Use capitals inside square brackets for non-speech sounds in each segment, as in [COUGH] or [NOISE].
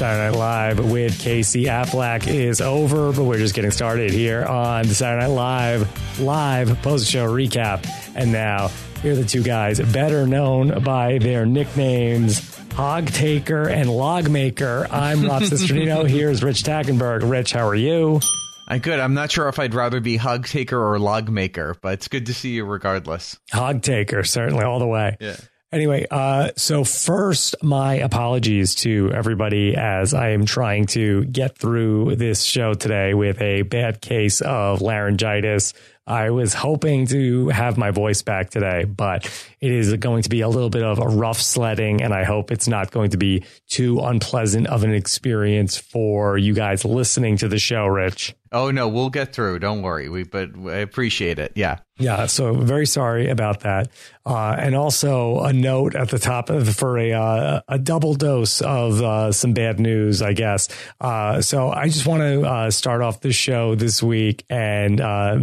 Saturday Night Live with Casey Affleck is over, but we're just getting started here on the Saturday Night Live live post show recap. And now, here are the two guys better known by their nicknames Hog Taker and Log Maker. I'm [LAUGHS] Rob Cesternino. Here's Rich Tackenberg. Rich, how are you? I'm good. I'm not sure if I'd rather be hog taker or log maker, but it's good to see you regardless. Hog taker, certainly all the way. Yeah. Anyway, uh, so first, my apologies to everybody as I am trying to get through this show today with a bad case of laryngitis. I was hoping to have my voice back today, but it is going to be a little bit of a rough sledding, and I hope it's not going to be too unpleasant of an experience for you guys listening to the show, Rich. Oh no, we'll get through. Don't worry. We but I appreciate it. Yeah. Yeah. So very sorry about that. Uh, and also a note at the top of, for a uh, a double dose of uh, some bad news, I guess. Uh, so I just want to uh, start off the show this week and uh,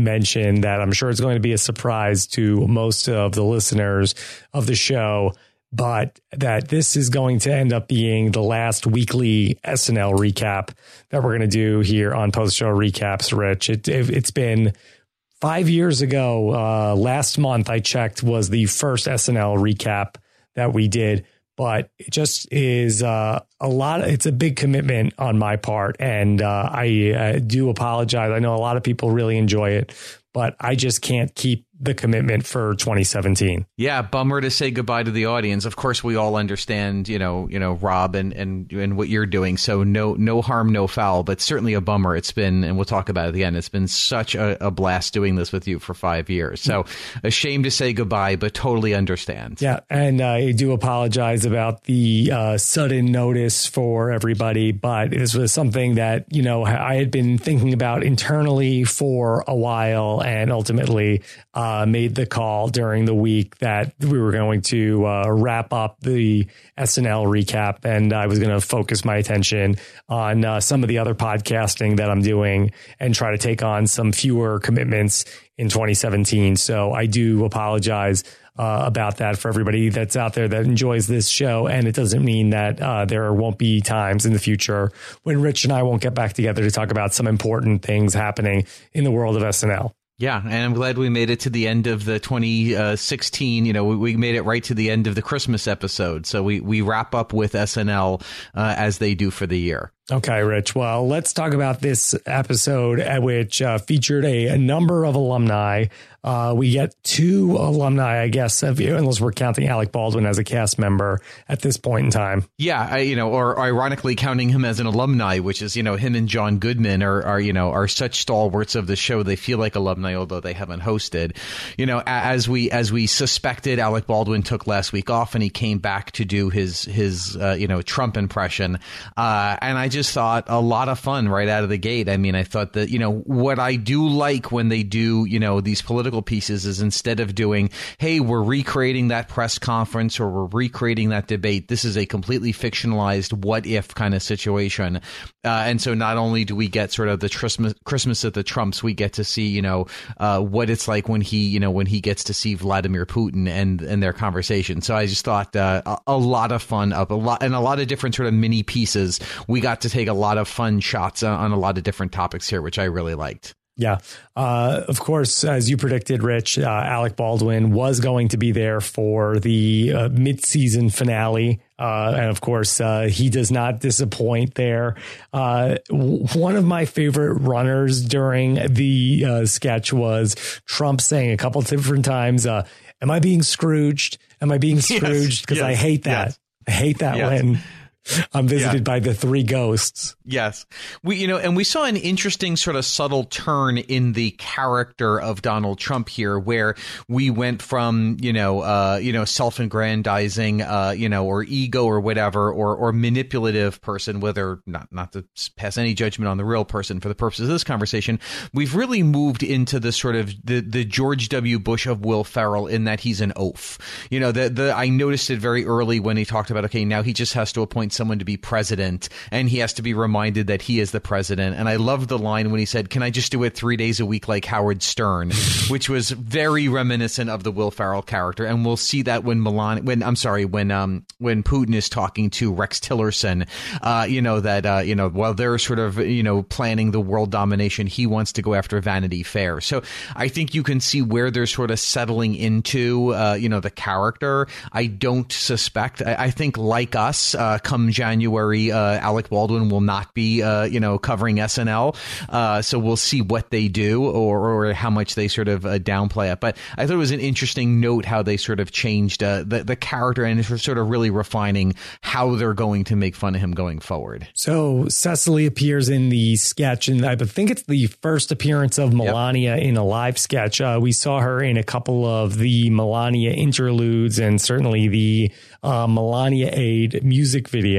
mention that I'm sure it's going to be a surprise to most of the listeners of the show but that this is going to end up being the last weekly SNL recap that we're going to do here on Post Show Recaps, Rich. It, it, has been five years ago. Uh, last month, I checked, was the first SNL recap that we did. But it just is uh, a lot. It's a big commitment on my part, and uh, I uh, do apologize. I know a lot of people really enjoy it, but I just can't keep the commitment for 2017. Yeah, bummer to say goodbye to the audience. Of course, we all understand, you know, you know, Rob and and and what you're doing. So no no harm, no foul, but certainly a bummer. It's been, and we'll talk about it again. It's been such a, a blast doing this with you for five years. So a shame to say goodbye, but totally understand. Yeah, and uh, I do apologize about the uh, sudden notice for everybody, but this was something that you know I had been thinking about internally for a while, and ultimately. Uh, uh, made the call during the week that we were going to uh, wrap up the SNL recap, and I was going to focus my attention on uh, some of the other podcasting that I'm doing and try to take on some fewer commitments in 2017. So I do apologize. Uh, about that for everybody that's out there that enjoys this show. And it doesn't mean that uh, there won't be times in the future when Rich and I won't get back together to talk about some important things happening in the world of SNL. Yeah, and I'm glad we made it to the end of the 2016. You know, we, we made it right to the end of the Christmas episode. So we, we wrap up with SNL uh, as they do for the year. Okay, Rich. Well, let's talk about this episode, uh, which uh, featured a, a, number of alumni. Uh, we get two alumni, I guess, of, you unless we're counting Alec Baldwin as a cast member at this point in time. Yeah, I, you know, or ironically counting him as an alumni, which is, you know, him and John Goodman are, are, you know, are such stalwarts of the show. They feel like alumni, although they haven't hosted. You know, as we as we suspected, Alec Baldwin took last week off, and he came back to do his his uh, you know Trump impression, uh, and I. Just just thought a lot of fun right out of the gate. I mean, I thought that, you know, what I do like when they do, you know, these political pieces is instead of doing, hey, we're recreating that press conference or we're recreating that debate, this is a completely fictionalized what if kind of situation. Uh, and so not only do we get sort of the Christmas, Christmas at the Trumps, we get to see, you know, uh, what it's like when he, you know, when he gets to see Vladimir Putin and, and their conversation. So I just thought uh, a, a lot of fun up a lot and a lot of different sort of mini pieces. We got to to take a lot of fun shots on, a lot of different topics here, which I really liked. Yeah. Uh, of course, as you predicted, Rich, uh, Alec Baldwin was going to be there for the uh, mid-season finale. Uh, and of course, uh, he does not disappoint there. Uh, one of my favorite runners during the sketch was Trump saying a couple different times, Am I being Scrooged? Am I being [LAUGHS] Scrooged? Because yes, yes, I hate that. Yes. I hate that when I'm visited yeah. by the three ghosts. Yes. We, you know, and we saw an interesting sort of subtle turn in the character of Donald Trump here, where we went from, you know, uh, you know, self-aggrandizing, uh, you know, or ego or whatever, or, or manipulative person, whether not, not to pass any judgment on the real person for the purposes of this conversation. We've really moved into the sort of the, the George W. Bush of Will Ferrell in that he's an oaf. You know, the, the, I noticed it very early when he talked about, okay, now he just has to appoint someone to be president, and he has to be reminded that he is the president. And I love the line when he said, "Can I just do it three days a week like Howard Stern?" [LAUGHS] which was very reminiscent of the Will Ferrell character. And we'll see that when Milan, when I'm sorry, when um when Putin is talking to Rex Tillerson, uh, you know that uh, you know while they're sort of you know planning the world domination, he wants to go after Vanity Fair. So I think you can see where they're sort of settling into uh, you know the character. I don't suspect. I, I think like us, uh, come January, uh, Alec Baldwin will not be uh, you know covering SNL. Uh, so we'll see what they do or or how much they sort of uh, downplay it. But I thought it was an interesting note how they sort of changed uh, the the character and sort of really refining how they're going to make fun of him going forward. So Cecily appears in the sketch, and I think it's the first appearance of Melania yep. in a live sketch. Uh, we saw her in a couple of the Melania interludes, and certainly the uh, Melania Aid music video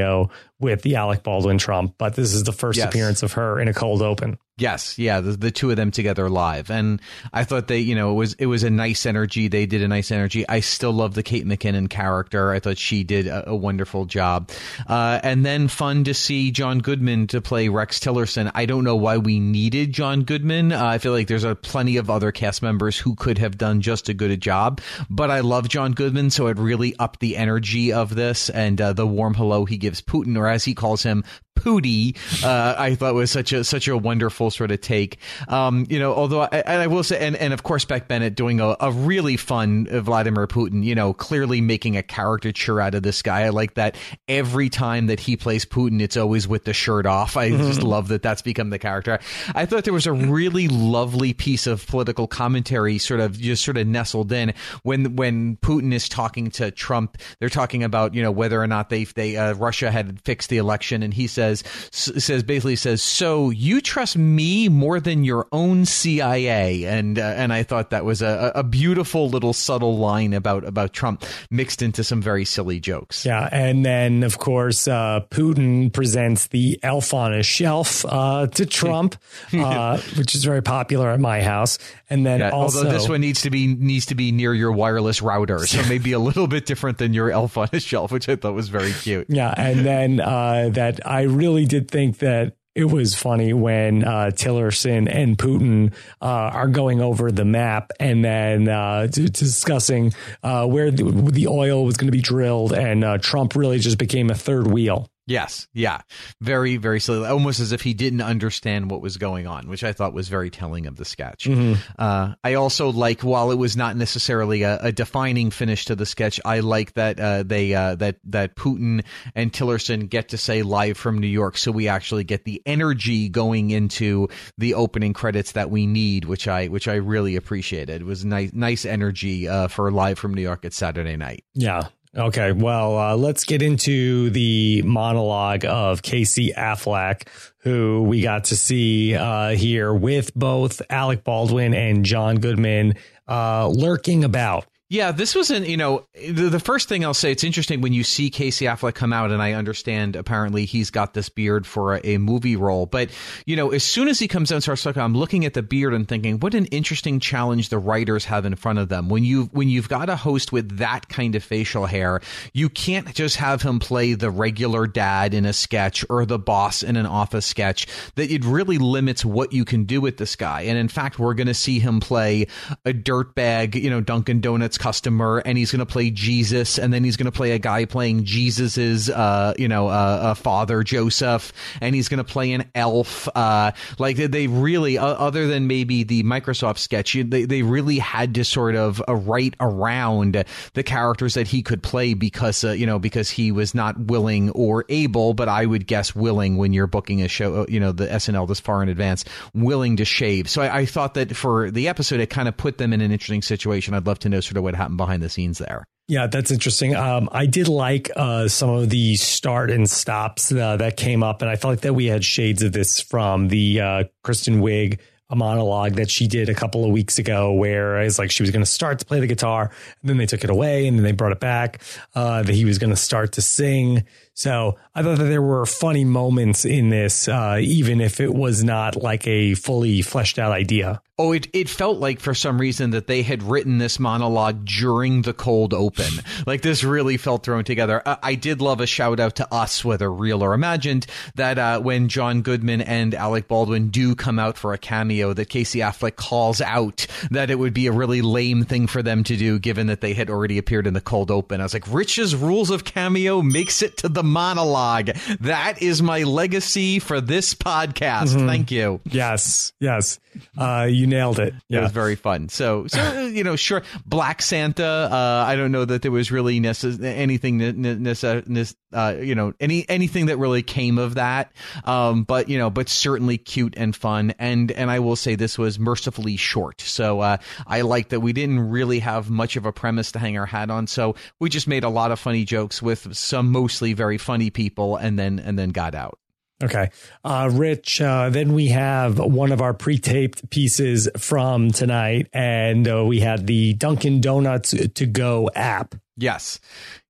with the Alec Baldwin Trump. But this is the first yes. appearance of her in a cold open. Yes, yeah, the, the two of them together live, and I thought they, you know, it was it was a nice energy. They did a nice energy. I still love the Kate McKinnon character. I thought she did a, a wonderful job, uh, and then fun to see John Goodman to play Rex Tillerson. I don't know why we needed John Goodman. Uh, I feel like there's a plenty of other cast members who could have done just as good a job, but I love John Goodman, so it really upped the energy of this and uh, the warm hello he gives Putin, or as he calls him, Pooty, uh, I thought was such a such a wonderful sort of take. Um, you know, although I, I, will say, and, and of course Beck Bennett doing a, a really fun Vladimir Putin. You know, clearly making a caricature out of this guy. I like that every time that he plays Putin, it's always with the shirt off. I mm-hmm. just love that that's become the character. I thought there was a really lovely piece of political commentary, sort of just sort of nestled in when when Putin is talking to Trump. They're talking about you know whether or not they they uh, Russia had fixed the election, and he says says says basically says, "So you trust me more than your own CIA?" And uh, and I thought that was a, a beautiful little subtle line about about Trump mixed into some very silly jokes. Yeah, and then of course uh, Putin presents the elf on a shelf uh, to [LAUGHS] Trump, uh, which is very popular at my house. And then yeah, also, although this one needs to be needs to be near your wireless router, so [LAUGHS] maybe a little bit different than your elf on a shelf, which I thought was very cute. Yeah, and then uh, that I really did think that it was funny when uh, Tillerson and Putin uh, are going over the map and then uh, discussing uh, where the, the, oil was going to be drilled, and uh, Trump really just became a third wheel. Yes, yeah, very, very silly, almost as if he didn't understand what was going on, which I thought was very telling of the sketch. Mm-hmm. Uh, I also like, while it was not necessarily a, a defining finish to the sketch, I like that uh, they uh, that that Putin and Tillerson get to say live from New York, so we actually get the energy going into the opening credits that we need, which I which I really appreciated. It was nice, nice energy uh, for live from New York at Saturday night. Yeah, Okay, well, uh, let's get into the monologue of Casey Affleck, who we got to see uh, here with both Alec Baldwin and John Goodman uh, lurking about. Yeah, this wasn't, you know, the, the, first thing I'll say, it's interesting when you see Casey Affleck come out, and I understand apparently he's got this beard for a, a movie role. But, you know, as soon as he comes out and starts talking, I'm looking at the beard and thinking, what an interesting challenge the writers have in front of them. When, you, when you've got a host with that kind of facial hair, you can't just have him play the regular dad in a sketch or the boss in an office sketch, that it really limits what you can do with this guy. And in fact, we're going to see him play a dirtbag, you know, Dunkin' Donuts customer and he's going to play Jesus and then he's going to play a guy playing Jesus's uh you know uh, uh father Joseph and he's going to play an elf uh like they really other than maybe the Microsoft sketch they they really had to sort of uh, write around the characters that he could play because you know because he was not willing or able but I would guess willing when you're booking a show you know the SNL this far in advance willing to shave. So I, I thought that for the episode it kind of put them in an interesting situation. I'd love to know sort of what happened behind the scenes there. Yeah, that's interesting. Um, I did like uh, some of the start and stops uh, that came up, and I felt like that we had shades of this from the uh, Kristen Wiig a monologue that she did a couple of weeks ago where it's like she was going to start to play the guitar and then they took it away and then they brought it back uh, that he was going to start to sing so i thought that there were funny moments in this uh, even if it was not like a fully fleshed out idea Oh, it, it felt like for some reason that they had written this monologue during the cold open. like this really felt thrown together. I, I, did love a shout out to us, whether real or imagined, that uh, when John Goodman and Alec Baldwin do come out for a cameo, that Casey Affleck calls out that it would be a really lame thing for them to do, given that they had already appeared in the cold open. I was like, Rich's Rules of Cameo makes it to the monologue. That is my legacy for this podcast. Mm-hmm. Thank you. Yes, yes. [LAUGHS] Uh, you nailed it. Yeah. It was very fun. So, so [LAUGHS] you know, sure, Black Santa. Uh, I don't know that there was really necess- anything, necess- uh, you know, any anything that really came of that. Um, but you know, but certainly cute and fun. And and I will say this was mercifully short. So uh, I like that we didn't really have much of a premise to hang our hat on. So we just made a lot of funny jokes with some mostly very funny people, and then and then got out. Okay. Uh, Rich, uh, then we have one of our pre taped pieces from tonight, and uh, we had the Dunkin' Donuts to go app. Yes.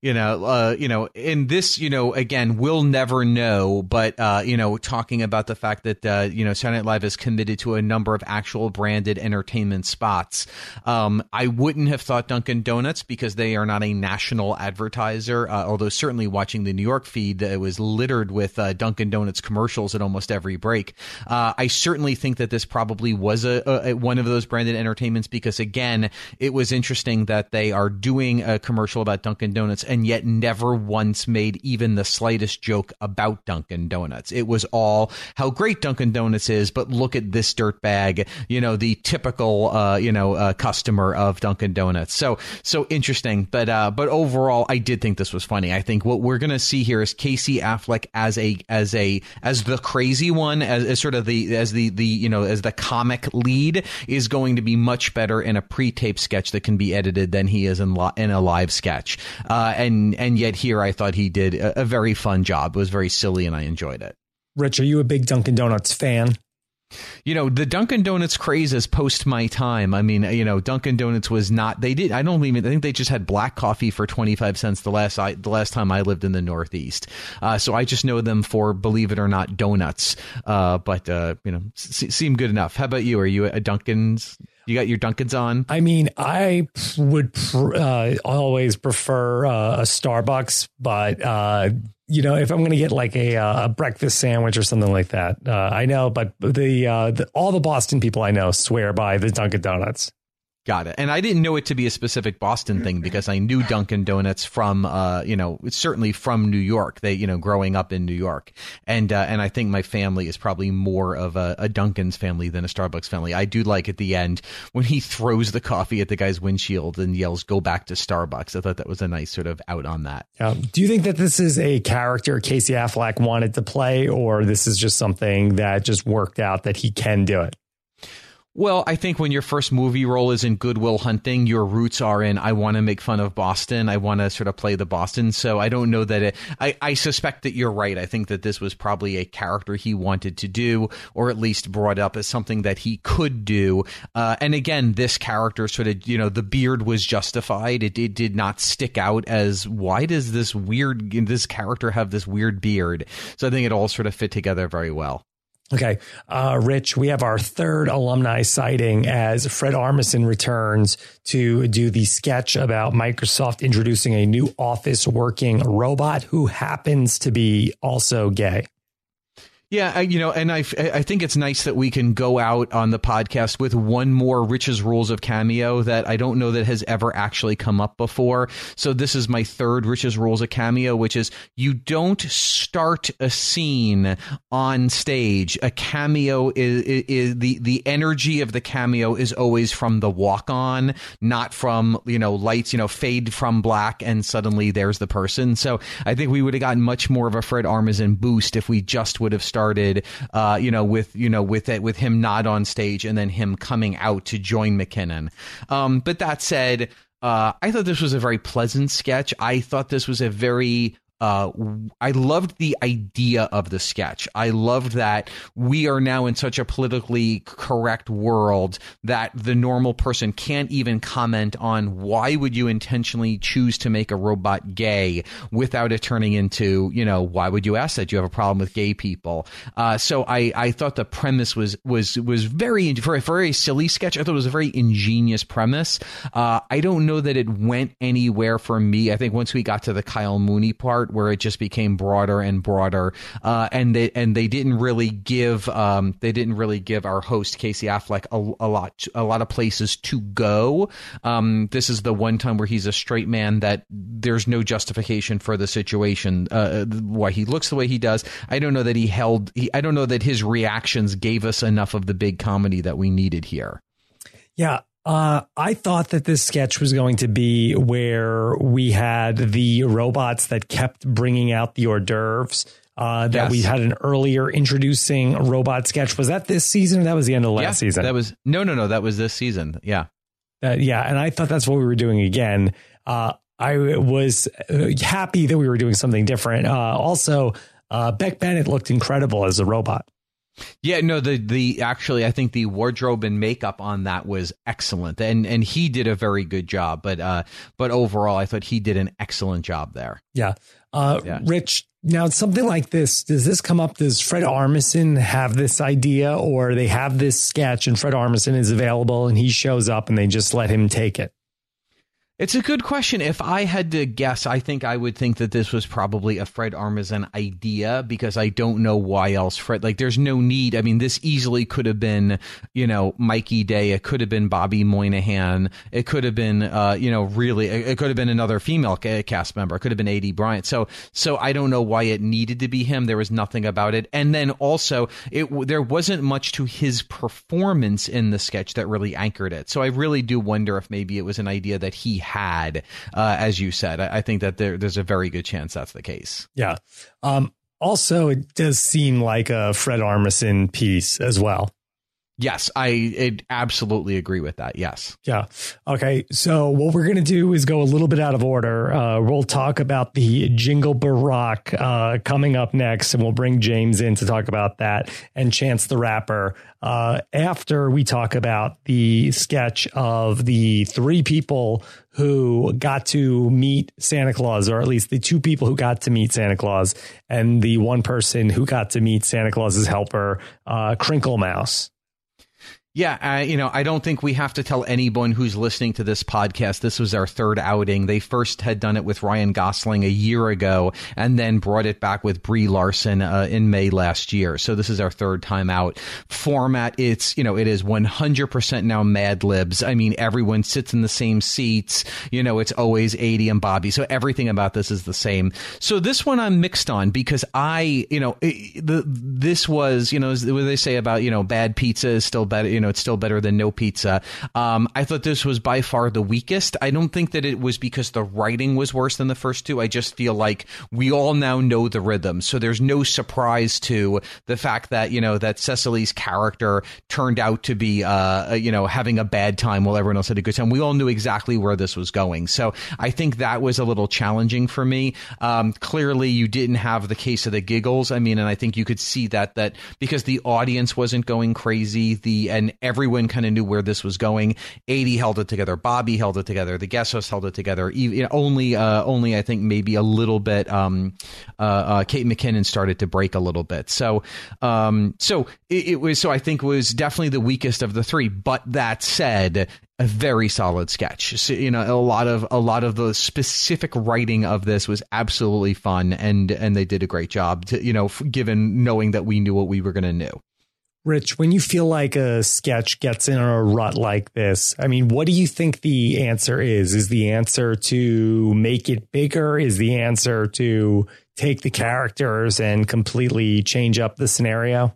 You know uh, you know in this you know again we'll never know but uh, you know talking about the fact that uh, you know Saturday Night Live is committed to a number of actual branded entertainment spots um, I wouldn't have thought Dunkin' Donuts because they are not a national advertiser uh, although certainly watching the New York feed it was littered with uh, Dunkin' Donuts commercials at almost every break uh, I certainly think that this probably was a, a, one of those branded entertainments because again it was interesting that they are doing a commercial about Dunkin' Donuts and yet never once made even the slightest joke about Dunkin' Donuts. It was all how great Dunkin' Donuts is, but look at this dirt bag, you know, the typical, uh, you know, uh, customer of Dunkin' Donuts. So, so interesting. But, uh, but overall, I did think this was funny. I think what we're going to see here is Casey Affleck as a, as a, as the crazy one, as, as sort of the, as the, the, you know, as the comic lead is going to be much better in a pre-tape sketch that can be edited than he is in, lo- in a live sketch. Uh, and and yet here I thought he did a, a very fun job. It was very silly, and I enjoyed it. Rich, are you a big Dunkin' Donuts fan? You know, the Dunkin' Donuts craze is post my time. I mean, you know, Dunkin' Donuts was not. They did. I don't even. I think they just had black coffee for twenty five cents the last I, the last time I lived in the Northeast. Uh, so I just know them for, believe it or not, donuts. Uh, but uh, you know, s- seem good enough. How about you? Are you a Dunkin's? You got your Dunkins on? I mean, I would pr- uh, always prefer uh, a Starbucks, but uh, you know, if I'm going to get like a, uh, a breakfast sandwich or something like that, uh, I know. But the, uh, the all the Boston people I know swear by the Dunkin' Donuts. Got it. And I didn't know it to be a specific Boston thing because I knew Dunkin' Donuts from, uh, you know, certainly from New York. They, you know, growing up in New York, and uh, and I think my family is probably more of a, a Dunkin's family than a Starbucks family. I do like at the end when he [LAUGHS] throws the coffee at the guy's windshield and yells, "Go back to Starbucks." I thought that was a nice sort of out on that. Um, do you think that this is a character Casey Affleck wanted to play, or this is just something that just worked out that he can do it? Well, I think when your first movie role is in Good Will Hunting, your roots are in I want to make fun of Boston. I want to sort of play the Boston. So I don't know that it, I, I suspect that you're right. I think that this was probably a character he wanted to do, or at least brought up as something that he could do. Uh, and again, this character sort of, you know, the beard was justified. It, it did not stick out as why does this weird, this character have this weird beard? So I think it all sort of fit together very well. Okay. Uh, Rich, we have our third alumni sighting as Fred Armisen returns to do the sketch about Microsoft introducing a new office working robot who happens to be also gay. Yeah, you know, and I, I think it's nice that we can go out on the podcast with one more Rich's Rules of Cameo that I don't know that has ever actually come up before. So this is my third Rich's Rules of Cameo, which is you don't start a scene on stage. A cameo is, is, is the the energy of the cameo is always from the walk on, not from you know lights. You know, fade from black and suddenly there's the person. So I think we would have gotten much more of a Fred Armisen boost if we just would have started started, uh, you know, with you know with it with him not on stage and then him coming out to join McKinnon. Um, but that said, uh, I thought this was a very pleasant sketch. I thought this was a very uh, I loved the idea of the sketch. I loved that we are now in such a politically correct world that the normal person can't even comment on why would you intentionally choose to make a robot gay without it turning into, you know, why would you ask that? You have a problem with gay people? Uh, so I, I thought the premise was was was very for a very silly sketch. I thought it was a very ingenious premise. Uh, I don't know that it went anywhere for me. I think once we got to the Kyle Mooney part, where it just became broader and broader, uh, and they and they didn't really give um, they didn't really give our host Casey Affleck a, a lot a lot of places to go. Um, this is the one time where he's a straight man that there's no justification for the situation uh, why he looks the way he does. I don't know that he held. He, I don't know that his reactions gave us enough of the big comedy that we needed here. Yeah, uh, I thought that this sketch was going to be where we had the robots that kept bringing out the hors d'oeuvres. Uh, that yes. we had an earlier introducing robot sketch. Was that this season? that was the end of last yeah, season. That was no, no, no. That was this season. Yeah, uh, yeah. And I thought that's what we were doing again. Uh, I was uh, happy that we were doing something different. Uh, also, Beck Bennett looked incredible as a robot. Yeah, no, the the actually I think the wardrobe and makeup on that was excellent. And and he did a very good job, but uh but overall I thought he did an excellent job there. Yeah. Uh yeah. Rich, now something like this, does this come up does Fred Armisen have this idea or they have this sketch and Fred Armisen is available and he shows up and they just let him take it? It's a good question. If I had to guess, I think I would think that this was probably a Fred Armisen idea because I don't know why else Fred. Like, there's no need. I mean, this easily could have been, you know, Mikey Day. It could have been Bobby Moynihan. It could have been, uh, you know, really, it could have been another female cast member. It could have been Aidy Bryant. So, so I don't know why it needed to be him. There was nothing about it. And then also, it there wasn't much to his performance in the sketch that really anchored it. So I really do wonder if maybe it was an idea that he had, uh, as you said. I, I, think that there, there's a very good chance that's the case. Yeah. Um, also, it does seem like a Fred Armisen piece as well. Yes, I absolutely agree with that. Yes. Yeah. Okay. So what we're to do is go a little bit out of order. Uh, we'll talk about the Jingle Barack uh, coming up next, and we'll bring James in to talk about that and Chance the Rapper uh, after we talk about the sketch of the three people who got to meet Santa Claus, or at least the two people who got to meet Santa Claus, and the one person who got to meet Santa Claus's helper, uh, Crinkle Mouse. Yeah, uh, you know, I don't think we have to tell anyone who's listening to this podcast this was our third outing. They first had done it with Ryan Gosling a year ago and then brought it back with Brie Larson uh, in May last year. So this is our third time out. Format, it's, you know, it is 100% now Mad Libs. I mean, everyone sits in the same seats. You know, it's always Aidy and Bobby. So everything about this is the same. So this one I'm mixed on because I, you know, it, the, this was, you know, what they say about, you know, bad pizza is still better, you know, know, it's still better than no pizza. Um, I thought this was by far the weakest. I don't think that it was because the writing was worse than the first two. I just feel like we all now know the rhythm. So there's no surprise to the fact that, you know, that Cecily's character turned out to be, uh, you know, having a bad time while everyone else had a good time. We all knew exactly where this was going. So I think that was a little challenging for me. Um, clearly you didn't have the case of the giggles. I mean, and I think you could see that, that because the audience wasn't going crazy, the, and everyone kind of knew where this was going. Aidy held it together. Bobby held it together. The guest host held it together. Even, only, uh, only I think maybe a little bit. Um, uh, uh, Kate McKinnon started to break a little bit. So, um, so it, it was. So I think was definitely the weakest of the three. But that said, a very solid sketch. So, you know, a lot of a lot of the specific writing of this was absolutely fun, and and they did a great job. To, you know, given knowing that we knew what we were going to know. Rich, when you feel like a sketch gets in a rut like this, I mean, what do you think the answer is? Is the answer to make it bigger? Is the answer to take the characters and completely change up the scenario?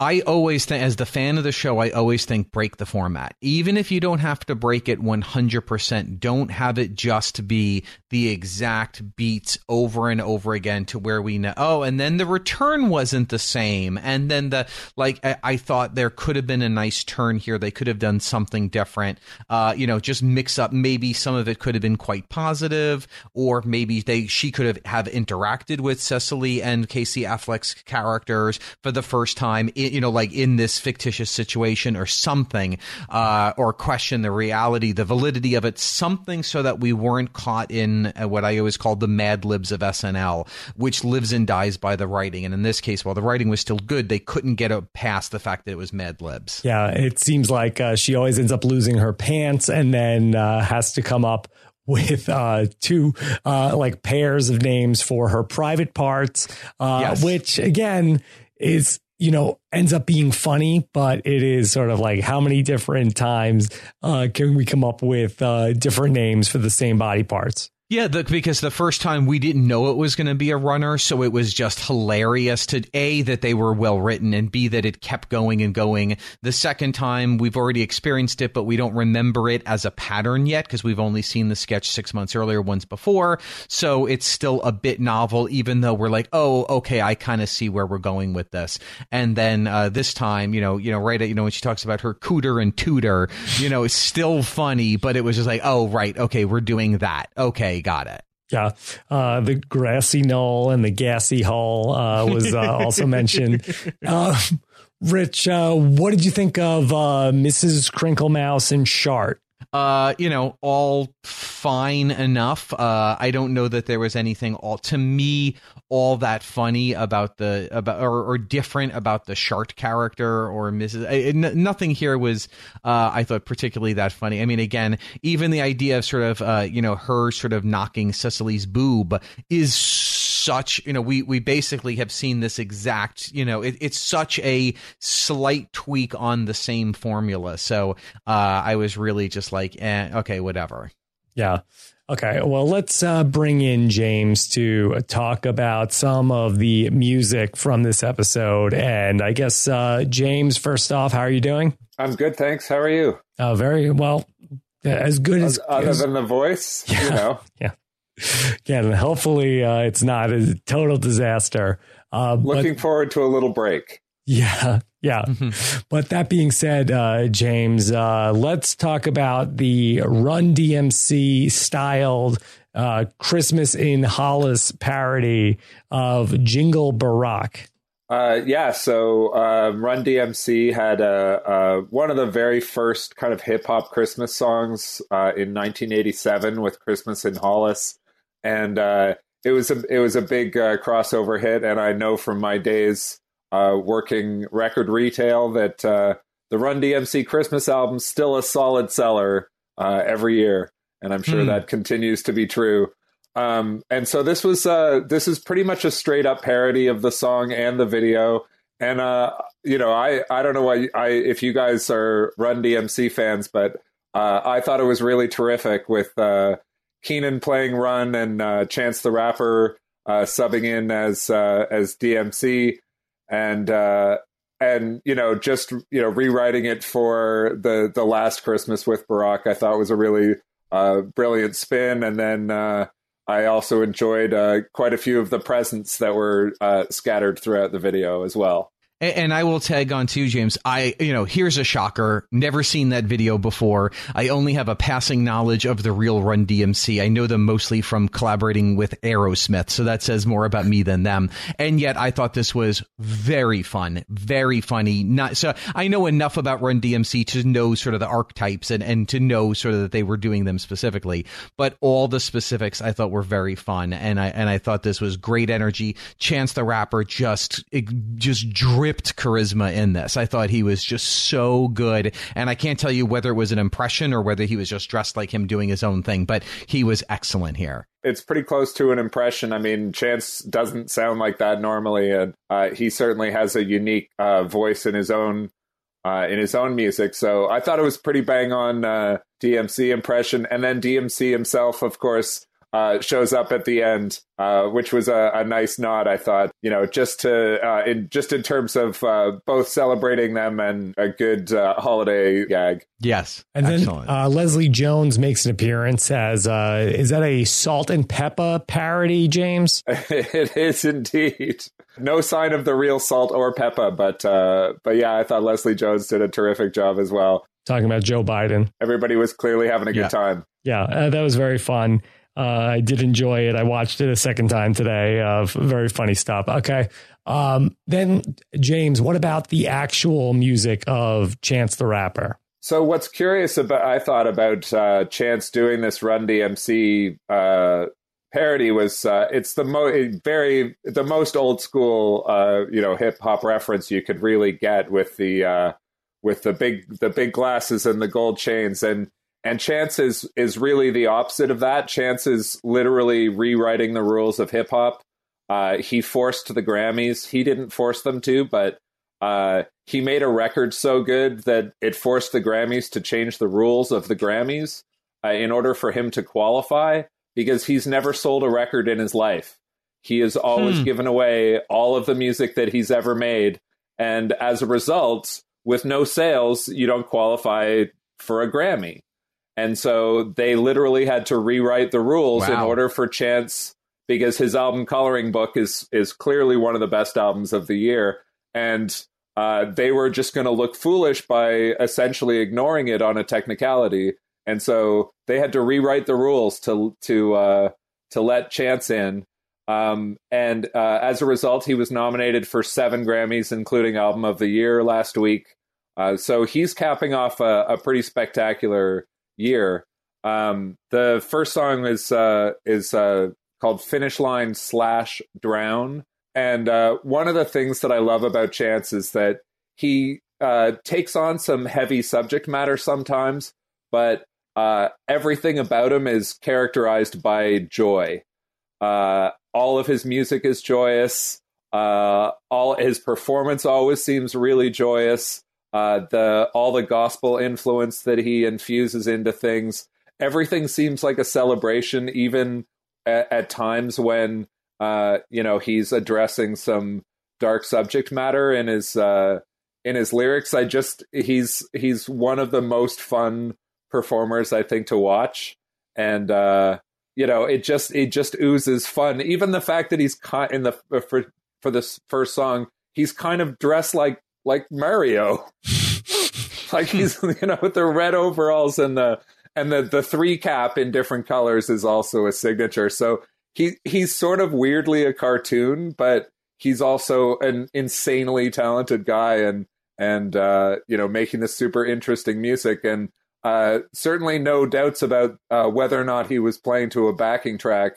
I always think, as the fan of the show, I always think break the format. Even if you don't have to break it 100%, don't have it just be the exact beats over and over again to where we know, oh, and then the return wasn't the same. And then the, like, I, I thought there could have been a nice turn here. They could have done something different. Uh, you know, just mix up. Maybe some of it could have been quite positive, or maybe they, she could have, have interacted with Cecily and Casey Affleck's characters for the first time you know, like in this fictitious situation or something, uh, or question the reality, the validity of it, something so that we weren't caught in uh, what I always call the mad libs of SNL, which lives and dies by the writing. And in this case, while the writing was still good, they couldn't get past the fact that it was mad libs. Yeah, it seems like uh, she always ends up losing her pants and then uh, has to come up with uh, two uh, like pairs of names for her private parts, uh, yes. which again is you know, ends up being funny, but it is sort of like how many different times uh, can we come up with uh, different names for the same body parts? Yeah, the, because the first time we didn't know it was going to be a runner, so it was just hilarious to a that they were well written and b that it kept going and going. The second time we've already experienced it, but we don't remember it as a pattern yet because we've only seen the sketch six months earlier, once before. So it's still a bit novel, even though we're like, oh, okay, I kind of see where we're going with this. And then uh, this time, you know, you know, right, at, you know, when she talks about her cooter and tutor, you know, it's still funny, but it was just like, oh, right, okay, we're doing that, okay got it. Yeah, uh, the grassy knoll and the gassy hull uh, was uh, [LAUGHS] also mentioned. Uh, Rich, uh, what did you think of uh, Mrs. Crinkle Mouse and Shart? Uh, you know, all fine enough. Uh, I don't know that there was anything all to me all that funny about the about or, or different about the Shart character or Mrs. Nothing here was uh, I thought particularly that funny. I mean, again, even the idea of sort of uh, you know her sort of knocking Cecily's boob is such you know we we basically have seen this exact you know it, it's such a slight tweak on the same formula. So uh, i was really just like eh, okay whatever. Yeah. Okay. Well let's uh, bring in james to talk about some of the music from this episode. And i guess uh, james first off how are you doing? I'm good thanks. How are you? Uh, very well. As good as other as, than the voice yeah, you know. [LAUGHS] Yeah Again, hopefully uh, it's not a total disaster. Uh, Looking but, forward to a little break. Yeah, yeah. Mm-hmm. But that being said, uh, James, uh, let's talk about the Run DMC styled uh, Christmas in Hollis parody of Jingle Barack. Uh, yeah, so um, Run DMC had a, one of the very first kind of hip hop Christmas songs uh, in 1987 with Christmas in Hollis and uh, it was a it was a big uh, crossover hit. And I know from my days uh, working record retail that uh, the Run DMC Christmas album still a solid seller uh, every year, and I'm sure hmm. that continues to be true. Um, and so this was uh, this is pretty much a straight up parody of the song and the video. And you know, I I don't know why I if you guys are Run DMC fans, but I thought it was really terrific with Kenan playing Run and uh, Chance the Rapper uh, subbing in as uh, as DMC, and uh, and you know just you know rewriting it for the the last Christmas with Barack, I thought was a really uh, brilliant spin, and then. Uh, I also enjoyed quite a few of the presents that were scattered throughout the video as well. And I will tag on too, James. I, you know, here's a shocker. Never seen that video before. I only have a passing knowledge of the real Run DMC. I know them mostly from collaborating with Aerosmith. So that says more about me than them. And yet I thought this was very fun, very funny. Not so I know enough about Run DMC to know sort of the archetypes and, and to know sort of that they were doing them specifically. But all the specifics I thought were very fun. And I, and I thought this was great energy. Chance the Rapper just, just dripped ripped charisma in this. I thought he was just so good. And I can't tell you whether it was an impression or whether he was just dressed like him doing his own thing, but he was excellent here. It's pretty close to an impression. I mean, Chance doesn't sound like that normally, and uh, he certainly has a unique uh, voice in his own uh, in his own music. So I thought it was pretty bang on uh, DMC impression. And then DMC himself, of course, uh, shows up at the end, uh, which was a, a, nice nod. I thought, you know, just to uh, in just in terms of uh, both celebrating them and a good uh, holiday gag. Yes, and Excellent. then uh, Leslie Jones makes an appearance as is that a Salt-N-Pepa parody, James? [LAUGHS] it is indeed. No sign of the real Salt or Pepa, but but yeah, I thought Leslie Jones did a terrific job as well. Talking about Joe Biden, everybody was clearly having a yeah. good time. Yeah, that was very fun. Uh, I did enjoy it. I watched it a second time today. Uh, very funny stuff. Okay. Um, then, James, what about the actual music of Chance the Rapper? So, what's curious about I thought about uh, Chance doing this Run DMC uh, parody was uh, it's the most very the most old school uh, you know hip hop reference you could really get with the uh, with the big the big glasses and the gold chains and and Chance is is really the opposite of that. Chance is literally rewriting the rules of hip hop. Uh, he forced the Grammys. He didn't force them to, but uh, he made a record so good that it forced the Grammys to change the rules of the Grammys uh, in order for him to qualify. Because he's never sold a record in his life. He has always hmm. given away all of the music that he's ever made, and as a result, with no sales, you don't qualify for a Grammy. And so they literally had to rewrite the rules wow. in order for Chance because his album Coloring Book is is clearly one of the best albums of the year. And uh, they were just going to look foolish by essentially ignoring it on a technicality. And so they had to rewrite the rules to to uh, to let Chance in. Um, and uh, as a result he was nominated for 7 Grammys including album of the year last week. Uh, so he's capping off a, a pretty spectacular year. Um, the first song is uh, is uh, called "Finish Line Slash Drown," and uh, one of the things that I love about Chance is that he uh, takes on some heavy subject matter sometimes, but uh, everything about him is characterized by joy. Uh, all of his music is joyous. all his performance always seems really joyous uh, the all the gospel influence that he infuses into things. Everything seems like a celebration, even at, at times when uh, you know he's addressing some dark subject matter in his uh, in his lyrics. I just he's he's one of the most fun performers I think to watch, and uh, you know it just it just oozes fun. Even the fact that he's in the for for this first song, he's kind of dressed like like Mario. [LAUGHS] like he's you know with the red overalls and the and the the three cap in different colors is also a signature. So he he's sort of weirdly a cartoon, but he's also an insanely talented guy and and uh, you know making this super interesting music and uh, certainly no doubts about uh, whether or not he was playing to a backing track,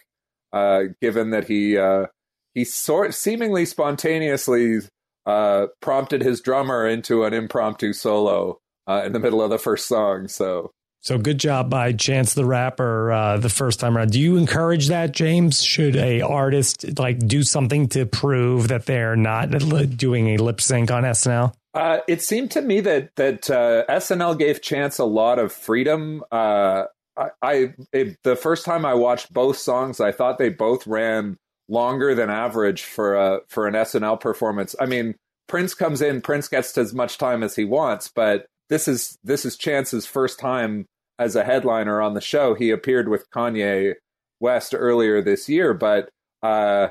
uh, given that he uh, he sort seemingly spontaneously uh, prompted his drummer into an impromptu solo uh, in the middle of the first song. So, so good job by Chance the Rapper uh, the first time around. Do you encourage that, James? Should a artist like do something to prove that they're not doing a lip sync on SNL? Uh, it seemed to me that that uh, SNL gave Chance a lot of freedom. Uh, I, I it, the first time I watched both songs, I thought they both ran longer than average for a for an SNL performance. I mean, Prince comes in, Prince gets as much time as he wants, but this is this is Chance's first time as a headliner on the show. He appeared with Kanye West earlier this year, but uh,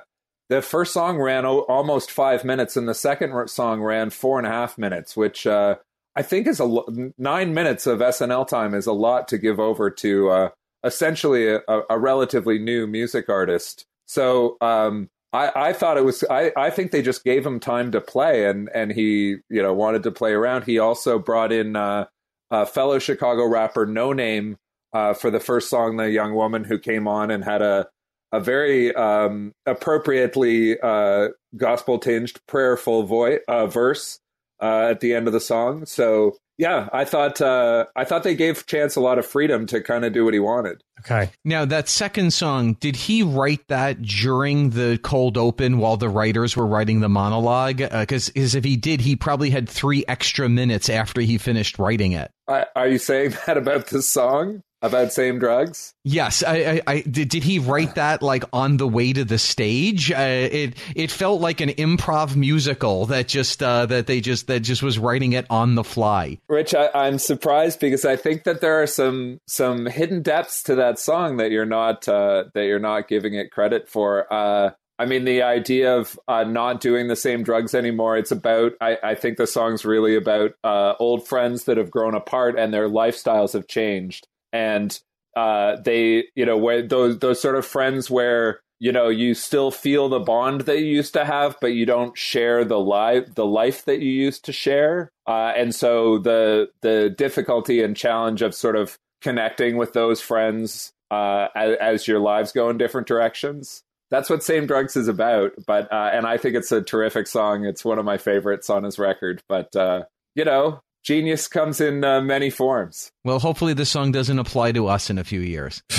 the first song ran o- almost five minutes, and the second song ran four and a half minutes, which uh, I think is a nine minutes of SNL time is a lot to give over to uh, essentially a, a, relatively new music artist. So um, I, I, thought it was. I, I think they just gave him time to play, and and he you know wanted to play around. He also brought in uh, a fellow Chicago rapper, Noname, uh, for the first song. The young woman who came on and had a a very um, appropriately uh, gospel tinged, prayerful voice uh, verse uh, at the end of the song. So yeah, I thought uh, I thought they gave Chance a lot of freedom to kind of do what he wanted. Okay. Now that second song, did he write that during the cold open while the writers were writing the monologue? Because uh, if he did, he probably had three extra minutes after he finished writing it. are you saying [LAUGHS] that about this song? About same drugs? Yes, I, I, I did, did. he write that like on the way to the stage? Uh, it it felt like an improv musical that just uh, that they just that just was writing it on the fly. Rich, I, am surprised because I think that there are some some hidden depths to that song that you're not uh, that you're not giving it credit for. Uh, I mean, the idea of uh, not doing the same drugs anymore. It's about. I, I think the song's really about uh, old friends that have grown apart and their lifestyles have changed and uh, they you know where those those sort of friends where you know you still feel the bond that you used to have but you don't share the life the life that you used to share. Uh, and so the the difficulty and challenge of sort of connecting with those friends uh, as, as, your lives go in different directions. That's what same drugs is about but uh, and i think it's a terrific song. It's one of my favorites on his record but uh, you know genius comes in uh, many forms. Well, hopefully this song doesn't apply to us in a few years. [LAUGHS]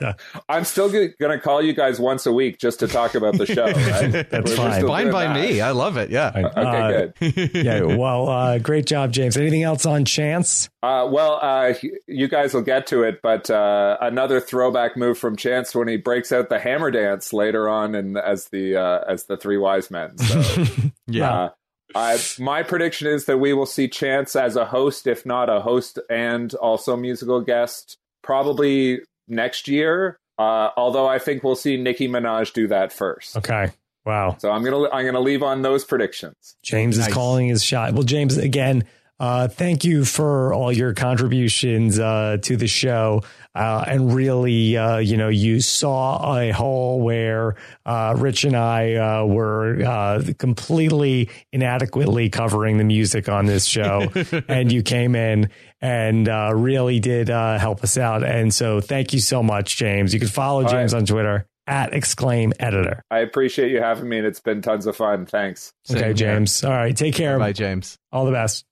[LAUGHS] I'm still going to call you guys once a week just to talk about the show. [LAUGHS] Right? That's We're fine. Fine by that. me. I love it. Yeah. Okay, uh, good. yeah. Well, uh, great job, James. Anything else on Chance? Uh, well, uh, you guys will get to it, but uh, another throwback move from Chance when he breaks out the hammer dance later on, and as the as the three wise men. So, yeah. I, my prediction is that we will see Chance as a host, if not a host and also musical guest, probably next year. Uh, although I think we'll see Nicki Minaj do that first. Okay. Wow. So I'm gonna I'm gonna leave on those predictions. James nice. is calling his shot. Well, James, again, uh, thank you for all your contributions uh, to the show. Uh, and really, uh, you know, you saw a hole where uh, Rich and I uh, were completely inadequately covering the music on this show. [LAUGHS] and you came in and really did help us out. And so thank you so much, James. You can follow all James right. on Twitter at exclaim editor. I appreciate you having me and it's been tons of fun. Thanks. Same okay, James. All right. Take care. Bye, James. All the best.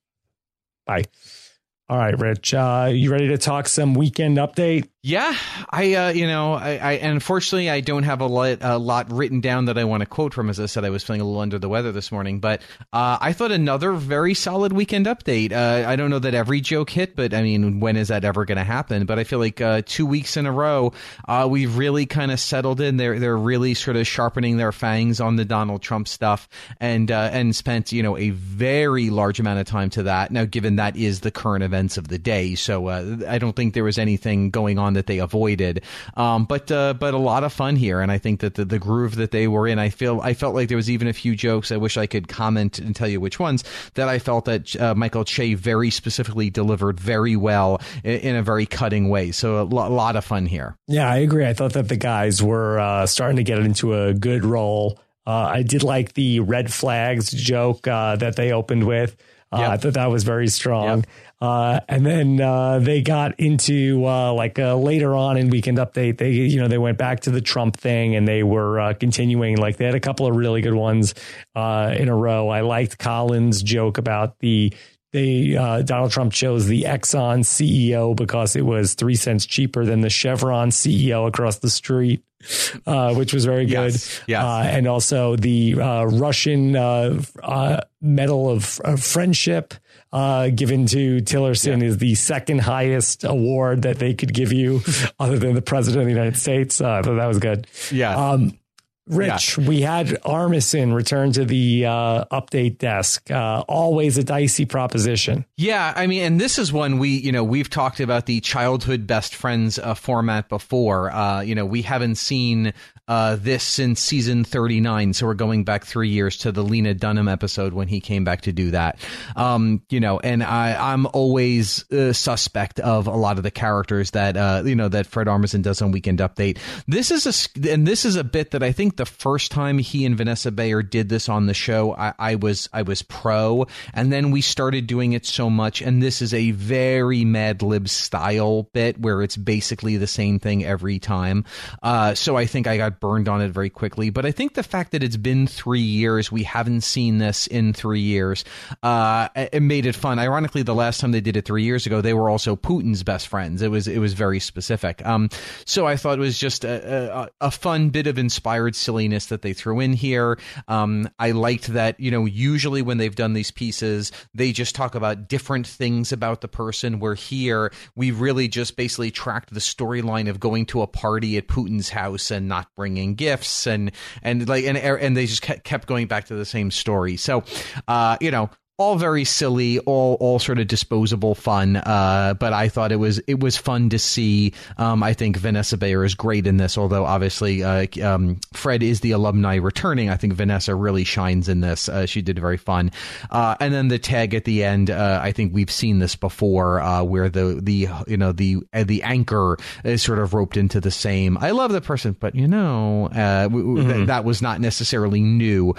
Bye. All right, Rich. Uh, you ready to talk some weekend update? Yeah, I, uh, you know, I, I, unfortunately I don't have a lot, a lot written down that I want to quote from. As I said, I was feeling a little under the weather this morning, but uh, I thought another very solid weekend update. Uh, I don't know that every joke hit, but I mean, when is that ever going to happen? But I feel like uh, two weeks in a row, uh, we've really kind of settled in. They're they're really sort of sharpening their fangs on the Donald Trump stuff, and uh, and spent you know a very large amount of time to that. Now, given that is the current events of the day, so I don't think there was anything going on that they avoided. Um, but uh, but a lot of fun here, and I think that the, the groove that they were in, I feel I felt like there was even a few jokes. I wish I could comment and tell you which ones that I felt that uh, Michael Che very specifically delivered very well in, in a very cutting way. So a lo- lot of fun here. Yeah, I agree. I thought that the guys were uh, starting to get into a good role. Uh, I did like the red flags joke uh, that they opened with. Uh, yep. I thought that was very strong. Yep. Uh, and then uh, they got into uh, like uh, later on in weekend update, they you know they went back to the Trump thing and they were uh, continuing. Like they had a couple of really good ones in a row. I liked Collins' joke about the they Donald Trump chose the Exxon CEO because it was three cents cheaper than the Chevron CEO across the street. Uh, which was very good. Yes, yes. Uh, and also the uh, Russian Medal of, of Friendship uh, given to Tillerson yeah. is the second highest award that they could give you, [LAUGHS] other than the president of the United States. Uh, thought that was good. Yeah. Um, Rich, yeah. we had Armisen return to the uh, update desk. Uh, always a dicey proposition. Yeah, I mean, and this is one we, you know, we've talked about the childhood best friends uh, format before. Uh, you know, we haven't seen uh, this since season 39. So we're going back three years to the Lena Dunham episode when he came back to do that. Um, you know, and I, I'm always uh, suspect of a lot of the characters that, uh, you know, that Fred Armisen does on Weekend Update. This is a, and this is a bit that I think the first time he and Vanessa Bayer did this on the show, I, I was, I was pro. And then we started doing it so much. And this is a very Mad Lib style bit where it's basically the same thing every time. Uh, so I think I got burned on it very quickly. But I think the fact that it's been three years, we haven't seen this in three years, uh, it made it fun. Ironically, the last time they did it three years ago, they were also Putin's best friends. It was it was very specific. Um, so I thought it was just a, a, a fun bit of inspired silliness that they threw in here. Um, I liked that you know usually when they've done these pieces, they just talk about different things about the person. Where here we really just basically tracked the storyline of going to a party at Putin's house and not bringing gifts and and like and and they just kept going back to the same story. So, uh, you know, all very silly, all all sort of disposable fun. Uh, but I thought it was it was fun to see. Um, I think Vanessa Bayer is great in this, although obviously uh, um, Fred is the alumni returning. I think Vanessa really shines in this. Uh, she did very fun. Uh, and then the tag at the end. Uh, I think we've seen this before, uh, where the the you know the the anchor is sort of roped into the same. I love the person, but you know mm-hmm. th- that was not necessarily new.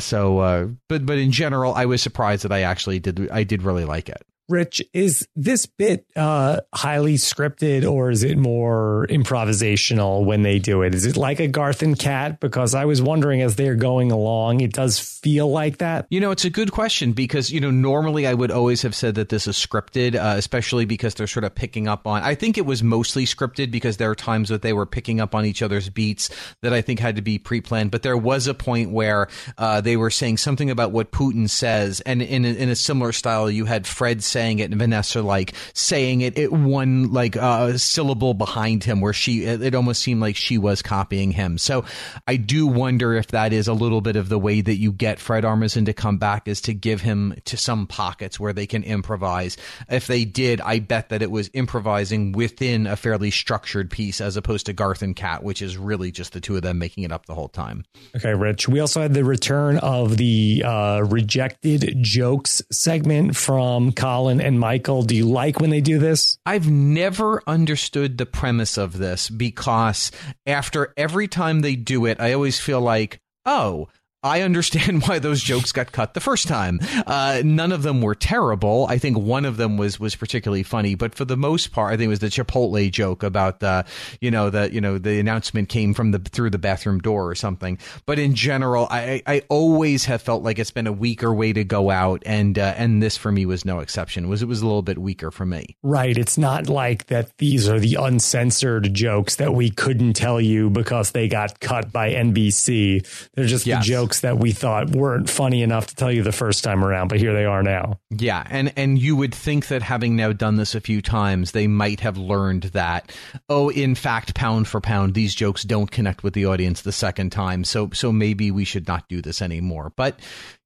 so, but but in general, I was surprised surprised that I actually did. I did really like it. Rich, is this bit uh, highly scripted or is it more improvisational when they do it? Is it like a Garth and Kat? Because I was wondering as they're going along, it does feel like that. You know, it's a good question because, you know, normally I would always have said that this is scripted, uh, especially because they're sort of picking up on. I think it was mostly scripted because there are times that they were picking up on each other's beats that I think had to be pre planned. But there was a point where uh, they were saying something about what Putin says. And in a, in a similar style, you had Fred saying it and Vanessa like saying it, it one like uh, syllable behind him where she, it, it almost seemed like she was copying him. So I do wonder if that is a little bit of the way that you get Fred Armisen to come back is to give him to some pockets where they can improvise. If they did, I bet that it was improvising within a fairly structured piece as opposed to Garth and Kat, which is really just the two of them making it up the whole time. Okay, Rich. We also had the return of the uh, rejected jokes segment from Colin and Michael. Do you like when they do this? I've never understood the premise of this because after every time they do it, I always feel like, oh, I understand [LAUGHS] why those jokes got cut the first time. Uh, none of them were terrible. I think one of them was was particularly funny, but for the most part, I think it was the Chipotle joke about the, you know, the you know the announcement came from the through the bathroom door or something. But in general, I I always have felt like it's been a weaker way to go out, and uh, and this for me was no exception. It was it was a little bit weaker for me. Right. It's not like that. These are the uncensored jokes that we couldn't tell you because they got cut by NBC. They're just yes. the jokes jokes that we thought weren't funny enough to tell you the first time around, but here they are now. Yeah, and and you would think that having now done this a few times, they might have learned that oh, in fact, pound for pound, these jokes don't connect with the audience the second time. So so maybe we should not do this anymore. But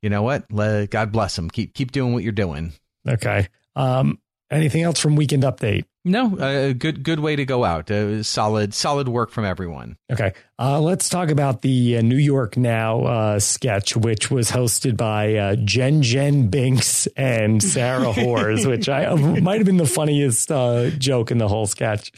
you know what? God bless them. Keep keep doing what you're doing. Okay. Um, anything else from Weekend Update? No, a uh, good good way to go out. Uh, solid solid work from everyone. Okay, uh, let's talk about the uh, New York Now uh, sketch, which was hosted by uh, Jen Jen Binks and Sarah Hors, which I might have been the funniest joke in the whole sketch.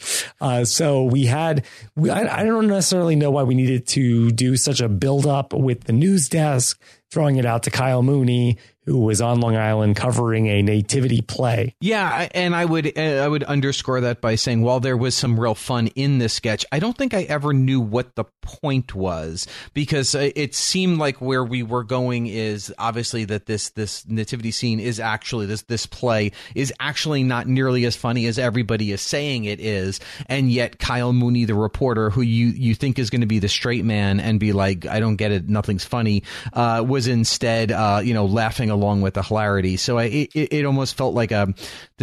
so we had, we, I, I don't necessarily know why we needed to do such a build up with the news desk, throwing it out to Kyle Mooney, who was on Long Island covering a nativity play. Yeah, and I would I would underscore that by saying while there was some real fun in this sketch, I don't think I ever knew what the point was because it seemed like where we were going is obviously that this this nativity scene is actually this this play is actually not nearly as funny as everybody is saying it is, and yet Kyle Mooney, the reporter, who you you think is going to be the straight man and be like, I don't get it, nothing's funny, uh, was instead uh, you know laughing along with the hilarity. So I, it, it almost felt like a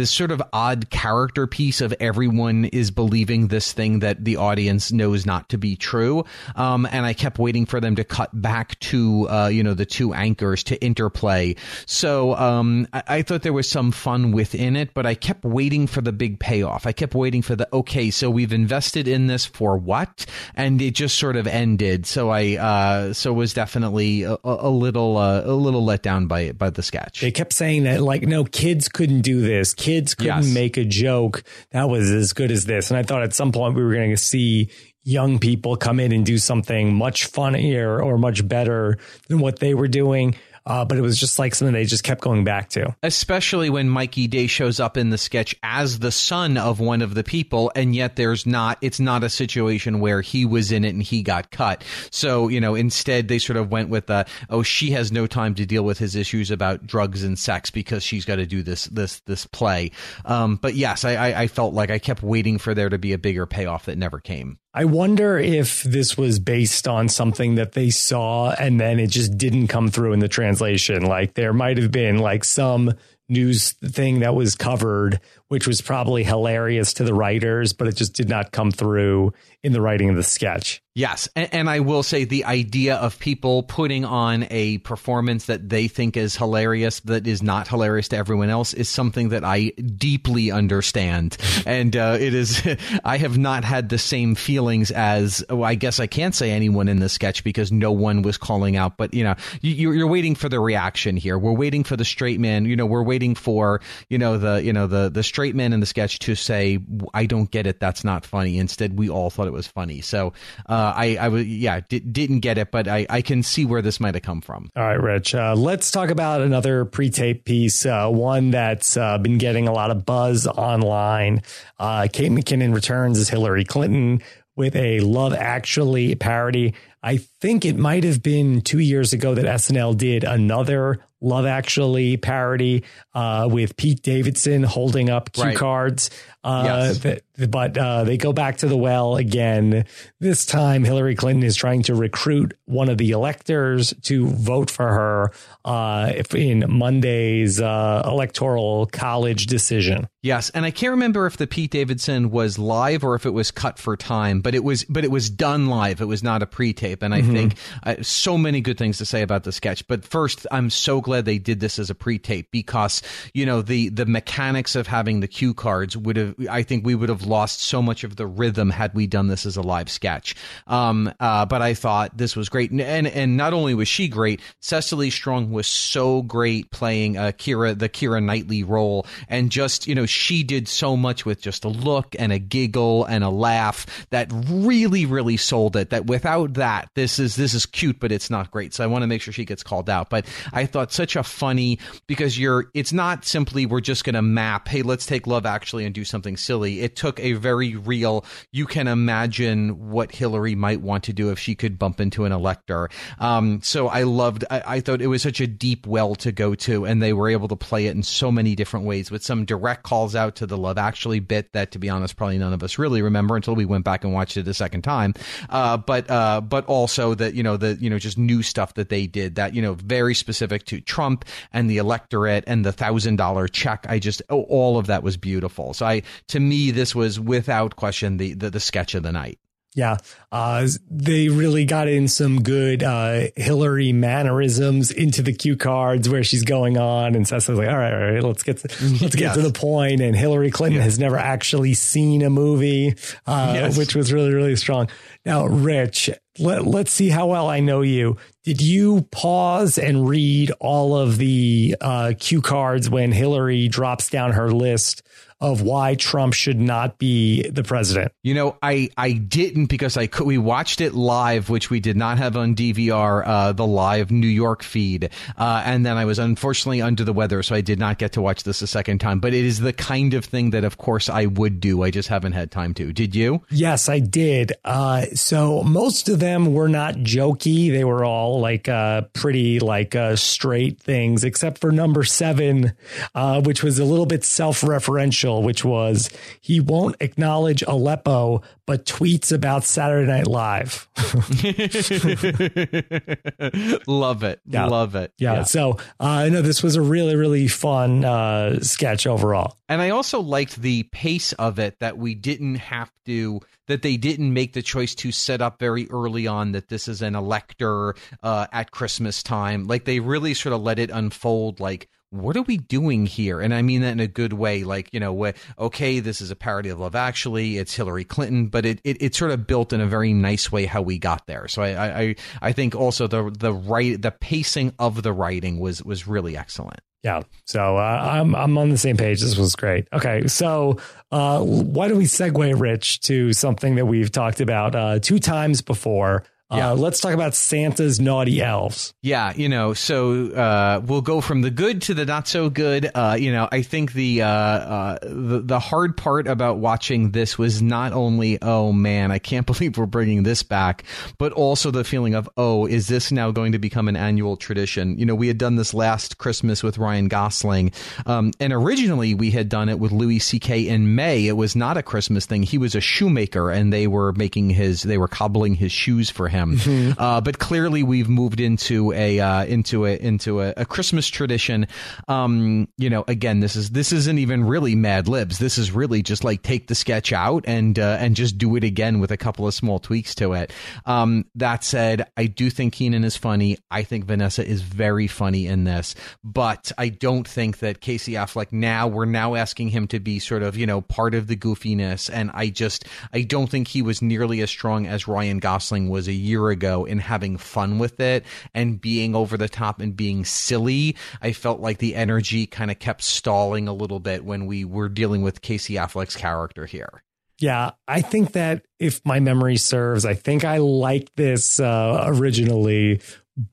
this sort of odd character piece of everyone is believing this thing that the audience knows not to be true. Um, and I kept waiting for them to cut back to uh, you know the two anchors to interplay. So um, I, I thought there was some fun within it, but I kept waiting for the big payoff. I kept waiting for the okay, so we've invested in this for what, and it just sort of ended. So I uh, so was definitely a, a little uh, a little let down by by the sketch. They kept saying that like no kids couldn't do this. Kids couldn't yes. make a joke that was as good as this. And I thought at some point we were going to see young people come in and do something much funnier or much better than what they were doing. Uh, but it was just like something they just kept going back to. Especially when Mikey Day shows up in the sketch as the son of one of the people, and yet there's not, it's not a situation where he was in it and he got cut. So, you know, instead they sort of went with, oh, she has no time to deal with his issues about drugs and sex because she's got to do this, this, this play. Um, but yes, I, I, I felt like I kept waiting for there to be a bigger payoff that never came. I wonder if this was based on something that they saw and then it just didn't come through in the translation. Like there might have been like some news thing that was covered, which was probably hilarious to the writers, but it just did not come through in the writing of the sketch. Yes, and, and, I will say the idea of people putting on a performance that they think is hilarious that is not hilarious to everyone else is something that I deeply understand, [LAUGHS] and uh, it is. [LAUGHS] I have not had the same feelings as oh, I guess I can't say anyone in the sketch because no one was calling out, but you know, you, you're waiting for the reaction here. We're waiting for the straight man. You know, we're waiting for you know the you know the the straight man in the sketch to say I don't get it. That's not funny. Instead, we all thought it was funny. So. Uh, uh, I, I was, yeah, d- didn't get it, but I, I can see where this might have come from. All right, Rich. Uh, let's talk about another pre-tape piece, uh, one that's uh, been getting a lot of buzz online. Uh, Kate McKinnon returns as Hillary Clinton with a Love Actually parody. I think it might have been two years ago that SNL did another Love Actually parody uh, with Pete Davidson holding up cue right. cards. Uh, yes. but uh, they go back to the well again. This time, Hillary Clinton is trying to recruit one of the electors to vote for her uh, in Monday's uh, electoral college decision. Yes, and I can't remember if the Pete Davidson was live or if it was cut for time, but it was, but it was done live. It was not a pre-tape, and I mm-hmm. think uh, so many good things to say about the sketch. But first, I'm so glad they did this as a pre-tape because you know the the mechanics of having the cue cards would have I think we would have lost so much of the rhythm had we done this as a live sketch. Um, uh, but I thought this was great, and, and, and not only was she great, Cecily Strong was so great playing uh, Keira the Keira Knightley role, and just you know she did so much with just a look and a giggle and a laugh that really really sold it. That without that, this is this is cute, but it's not great. So I want to make sure she gets called out. But I thought such a funny because you're it's not simply we're just going to map. Hey, let's take Love Actually and do something something silly. It took a very real, you can imagine what Hillary might want to do if she could bump into an elector. Um, so I loved, I, I thought it was such a deep well to go to, and they were able to play it in so many different ways with some direct calls out to the Love Actually bit that, to be honest, probably none of us really remember until we went back and watched it a second time. Uh, but, uh, but also that, you know, the, you know, just new stuff that they did that, you know, very specific to Trump and the electorate and the thousand dollar check. I just, all of that was beautiful. So I, to me, this was without question the, the, the sketch of the night. Yeah. Uh, they really got in some good uh, Hillary mannerisms into the cue cards where she's going on and Cecily's like, all right, all right, let's get to, let's get yes. to the point. And Hillary Clinton has never actually seen a movie, uh, yes. which was really, really strong. Now, Rich, let, let's see how well I know you. Did you pause and read all of the uh, cue cards when Hillary drops down her list of why Trump should not be the president? You know, I I didn't because I could. We watched it live, which we did not have on DVR, uh, the live New York feed, uh, and then I was unfortunately under the weather, so I did not get to watch this a second time. But it is the kind of thing that, of course, I would do. I just haven't had time to. Did you? Yes, I did. Uh, so most of them were not jokey; they were all like uh, pretty like uh, straight things, except for number seven, uh, which was a little bit self-referential which was he won't acknowledge Aleppo, but tweets about Saturday Night Live. [LAUGHS] Love it. Yeah. Love it. Yeah. yeah. So I uh, know this was a really, really fun uh, sketch overall. And I also liked the pace of it that we didn't have to, that they didn't make the choice to set up very early on that this is an elector uh, at Christmas time. Like they really sort of let it unfold like, what are we doing here? And I mean that in a good way. Like, you know, okay, this is a parody of Love Actually. It's Hillary Clinton, but it, it, it sort of built in a very nice way how we got there. So I, I, I think also the, the right, the pacing of the writing was, was really excellent. Yeah. So uh, I'm, I'm on the same page. This was great. Okay. So uh, why don't we segue, Rich, to something that we've talked about uh, two times before? Yeah. Uh, let's talk about Santa's naughty elves. Yeah, you know, so uh, we'll go from the good to the not so good. Uh, you know, I think the, uh, uh, the the hard part about watching this was not only oh man, I can't [LAUGHS] believe we're bringing this back, but also the feeling of oh, is this now going to become an annual tradition? You know, we had done this last Christmas with Ryan Gosling, um, and originally we had done it with Louis C.K. in May. It was not a Christmas thing. He was a shoemaker, and they were making his they were cobbling his shoes for him Mm-hmm. Uh, but clearly, we've moved into a uh, into a into a, a Christmas tradition. Um, you know, again, this is this isn't even really Mad Libs. This is really just like take the sketch out and uh, and just do it again with a couple of small tweaks to it. Um, that said, I do think Kenan is funny. I think Vanessa is very funny in this, but I don't think that Casey Affleck now we're now asking him to be sort of you know part of the goofiness, and I just I don't think he was nearly as strong as Ryan Gosling was a year year ago in having fun with it and being over the top and being silly. I felt like the energy kind of kept stalling a little bit when we were dealing with Casey Affleck's character here. Yeah, I think that if my memory serves, I think I liked this uh, originally,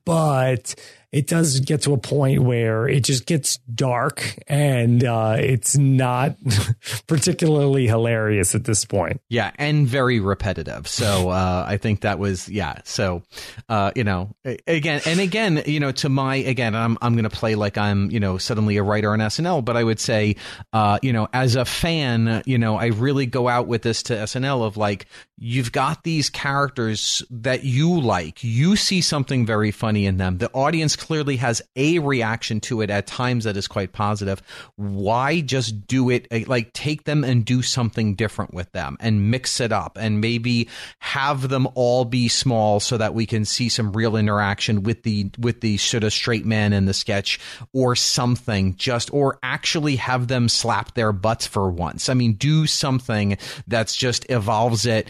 but it does get to a point where it just gets dark and uh, it's not [LAUGHS] particularly hilarious at this point. Yeah, and very repetitive. So uh, I think that was yeah. So uh, you know, again and again, you know, to my again, I'm I'm to play like I'm you know suddenly a writer on SNL, but I would say, uh, you know, as a fan, you know, I really go out with this to SNL of like you've got these characters that you like, you see something very funny in them, the audience clearly has a reaction to it at times that is quite positive. Why just do it eh, like take them and do something different with them and mix it up and maybe have them all be small so that we can see some real interaction with the with the sort of straight man in the sketch or something just or actually have them slap their butts for once. I mean, do something that's just evolves it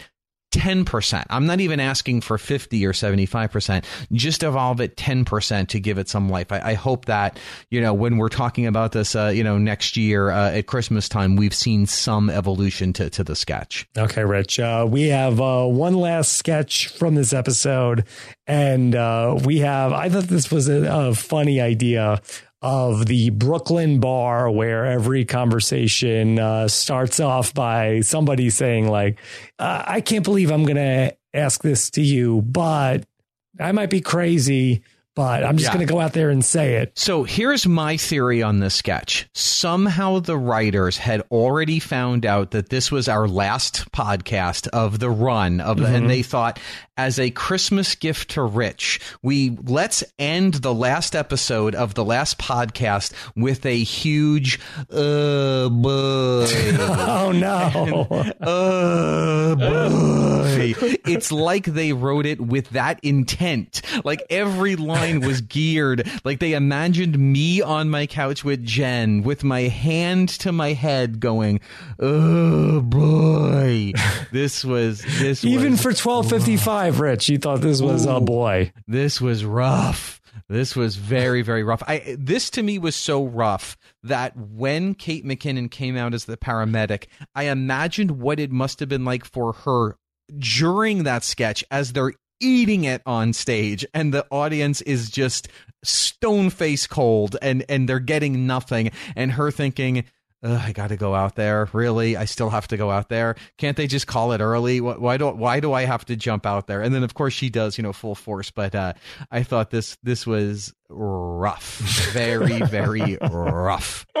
10%. I'm not even asking for 50 or 75%. Just evolve it 10% to give it some life. I, I hope that, you know, when we're talking about this, uh, you know, next year uh, at Christmas time, we've seen some evolution to, to the sketch. Okay, Rich. Uh, we have uh, one last sketch from this episode. And uh, we have, I thought this was a, a funny idea of the Brooklyn bar where every conversation uh, starts off by somebody saying like, uh, "I can't believe I'm going to ask this to you, but I might be crazy." but I'm just yeah. going to go out there and say it. So here's my theory on this sketch. Somehow the writers had already found out that this was our last podcast of the run of, mm-hmm. and they thought, as a Christmas gift to Rich, we let's end the last episode of the last podcast with a huge uh boy. [LAUGHS] oh no. [LAUGHS] And, uh boy. it's like they wrote it with that intent. Like every line was geared like they imagined me on my couch with Jen with my hand to my head going, "Oh boy." This was this Even was, for 1255 Rich. You thought this was a oh boy. This was rough. This was very, very rough. I this to me was so rough that when Kate McKinnon came out as the paramedic, I imagined what it must have been like for her during that sketch as they're eating it on stage and the audience is just stone face cold and and they're getting nothing and her thinking I got to go out there. Really, I still have to go out there. Can't they just call it early? Why do why do I have to jump out there? And then of course she does, you know, full force. But uh, I thought this this was rough, very very rough. [LAUGHS]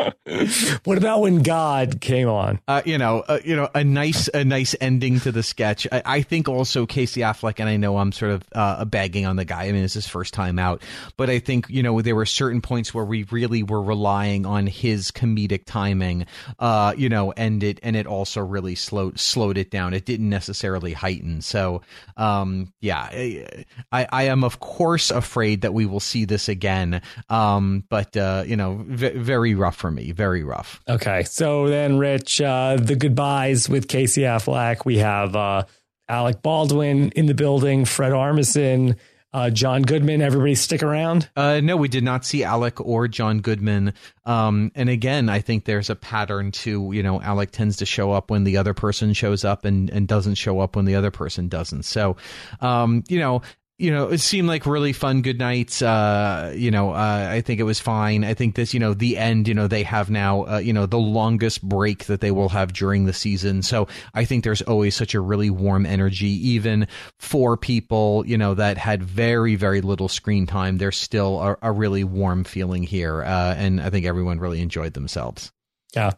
What about when God came on? Uh, you know, uh, you know, a nice a nice ending to the sketch. I, I, think also Casey Affleck, and I know I'm sort of uh, bagging on the guy. I mean, it's his first time out, but I think you know there were certain points where we really were relying on his comedic timing. Uh, you know, and it and it also really slowed slowed it down. It didn't necessarily heighten. So, um, yeah, I I am of course afraid that we will see this again again. Um, but uh, you know, v- very rough for me. Very rough. Okay, so then, Rich, uh, the goodbyes with Casey Affleck. We have uh, Alec Baldwin in the building, Fred Armisen. Uh, John Goodman, everybody stick around? Uh, no, we did not see Alec or John Goodman. Um, and again, I think there's a pattern to, you know, Alec tends to show up when the other person shows up and, and doesn't show up when the other person doesn't. So, um, you know, you know, it seemed like really fun good nights. Uh, you know, uh, I think it was fine. I think this, you know, the end, you know, they have now, uh, you know, the longest break that they will have during the season. So I think there's always such a really warm energy, even for people, you know, that had very, very little screen time. There's still a, a really warm feeling here. Uh, and I think everyone really enjoyed themselves. Yeah.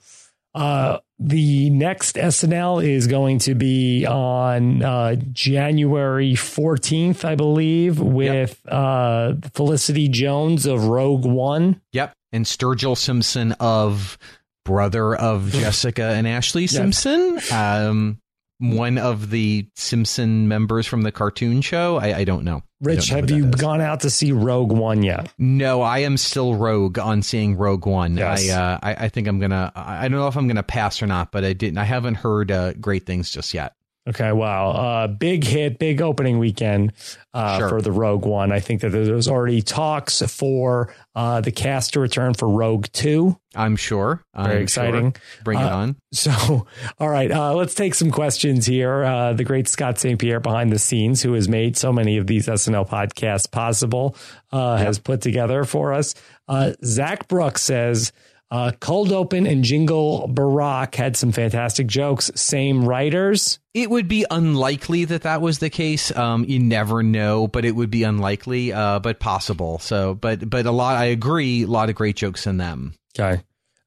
Uh, the next SNL is going to be on uh, January 14th, I believe, with yep. uh, Felicity Jones of Rogue One. Yep. And Sturgill Simpson of brother of [LAUGHS] Jessica and Ashlee Simpson. Um, one of the Simpson members from the cartoon show. I, I don't know. Rich, don't know have you is. gone out to see Rogue One yet? No, I am still Rogue on seeing Rogue One. Yes. I, uh, I, I think I'm gonna. I don't know if I'm gonna pass or not, but I didn't. I haven't heard uh, great things just yet. Okay, wow. Uh, big hit, big opening weekend uh, sure. for the Rogue One. I think that there's already talks for uh, the cast to return for Rogue 2. I'm sure. Very I'm exciting. Sure. Bring it uh, on. So, [LAUGHS] all right, uh, let's take some questions here. Uh, the great Scott St. Pierre behind the scenes, who has made so many of these SNL podcasts possible, yep. has put together for us. Zach Brooks says, uh, Cold Open and Jingle Barack had some fantastic jokes. Same writers. It would be unlikely that that was the case. Um, you never know, but it would be unlikely, uh, but possible. So, but but a lot. I agree. A lot of great jokes in them. Okay.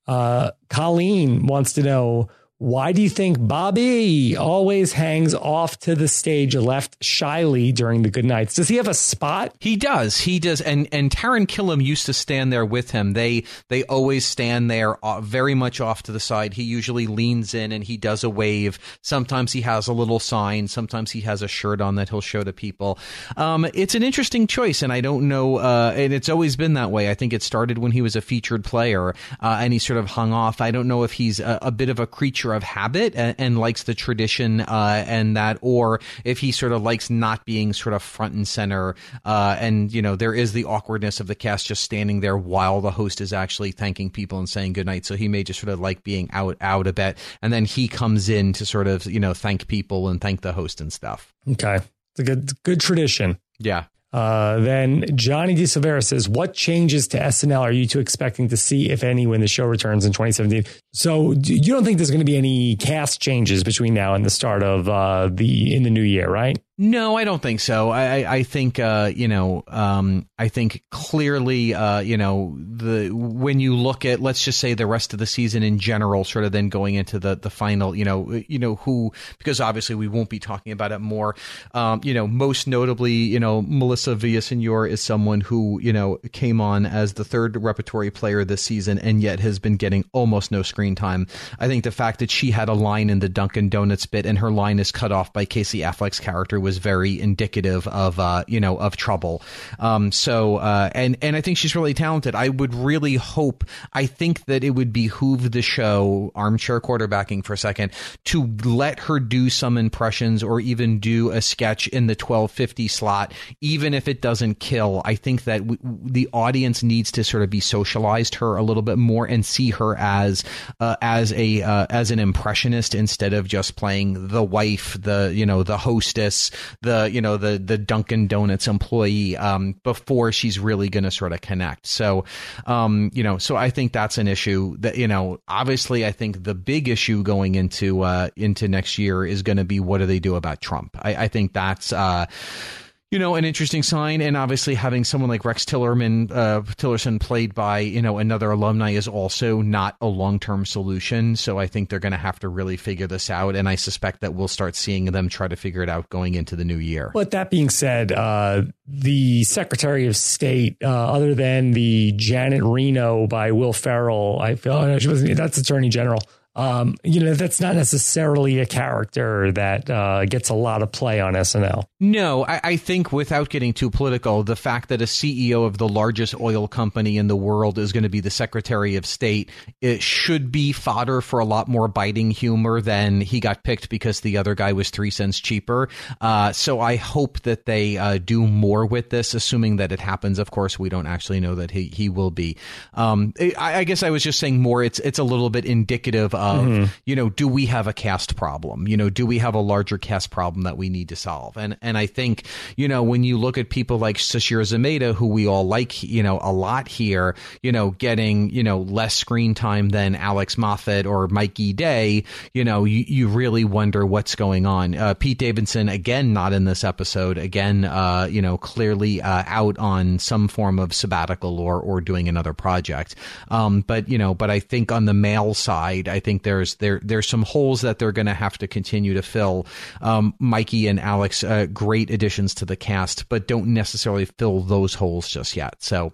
Uh, Colleen wants to know why do you think Bobby always hangs off to the stage left shyly during the good nights? Does he have a spot? He does. He does. And and Taran Killam used to stand there with him. They they always stand there uh, very much off to the side. He usually leans in and he does a wave. Sometimes he has a little sign. Sometimes he has a shirt on that he'll show to people. Um, it's an interesting choice, and I don't know. Uh, and it's always been that way. I think it started when he was a featured player, uh, and he sort of hung off. I don't know if he's a, a bit of a creature creature of habit and, and likes the tradition uh, and that, or if he sort of likes not being sort of front and center. Uh, and you know, there is the awkwardness of the cast just standing there while the host is actually thanking people and saying goodnight. So he may just sort of like being out out a bit, and then he comes in to sort of you know thank people and thank the host and stuff. Okay, it's a good good tradition. Yeah. Uh, then Johnny D. Silvera says, What changes to SNL are you two expecting to see, if any, when the show returns in 2017? So you don't think there's going to be any cast changes between now and the start of uh, the in the new year, right? No, I don't think so. I, I think, uh, you know, um, I think clearly, uh, you know, the when you look at, let's just say, the rest of the season in general, sort of then going into the the final, you know, you know who, because obviously we won't be talking about it more. Um, you know, most notably, you know, Melissa Villasenor is someone who, you know, came on as the third repertory player this season and yet has been getting almost no screen time. I think the fact that she had a line in the Dunkin' Donuts bit and her line is cut off by Casey Affleck's character was very indicative of uh, you know of trouble. Um, so uh, and and I think she's really talented. I would really hope. I think that it would behoove the show armchair quarterbacking for a second to let her do some impressions or even do a sketch in the twelve fifty slot, even if it doesn't kill. I think that w- the audience needs to sort of be socialized her a little bit more and see her as uh, as a uh, as an impressionist instead of just playing the wife, the you know the hostess, the you know the the Dunkin' Donuts employee um, before she's really going to sort of connect. So, um, you know, so I think that's an issue that you know. Obviously, I think the big issue going into uh, into next year is going to be what do they do about Trump. I, I think that's. Uh, you know, an interesting sign. And obviously, having someone like Rex Tillerman, uh, Tillerson played by, you know, another alumni is also not a long term solution. So I think they're going to have to really figure this out. And I suspect that we'll start seeing them try to figure it out going into the new year. But that being said, uh, the Secretary of State, uh, other than the Janet Reno by Will Ferrell, I feel oh, no, she wasn't, that's Attorney General um, you know, that's not necessarily a character that uh, gets a lot of play on SNL. No, I, I, think without getting too political, the fact that a CEO of the largest oil company in the world is going to be the Secretary of State, it should be fodder for a lot more biting humor than he got picked because the other guy was three cents cheaper. Uh, so I hope that they uh, do more with this, assuming that it happens. Of course, we don't actually know that he, he will be. Um, I, I guess I was just saying more. It's it's a little bit indicative mm-hmm. you know do we have a cast problem? You know do we have a larger cast problem that we need to solve? And and I think you know when you look at people like Sasheer Zamata who we all like you know a lot here you know getting you know less screen time than Alex Moffat or Mikey Day you know you, you really wonder what's going on. Uh, Pete Davidson again not in this episode. Again uh, you know clearly uh, out on some form of sabbatical or or doing another project. Um, but you know but I think on the male side I think there's there there's some holes that they're going to have to continue to fill. Um, Mikey and Alex uh, great additions to the cast but don't necessarily fill those holes just yet. So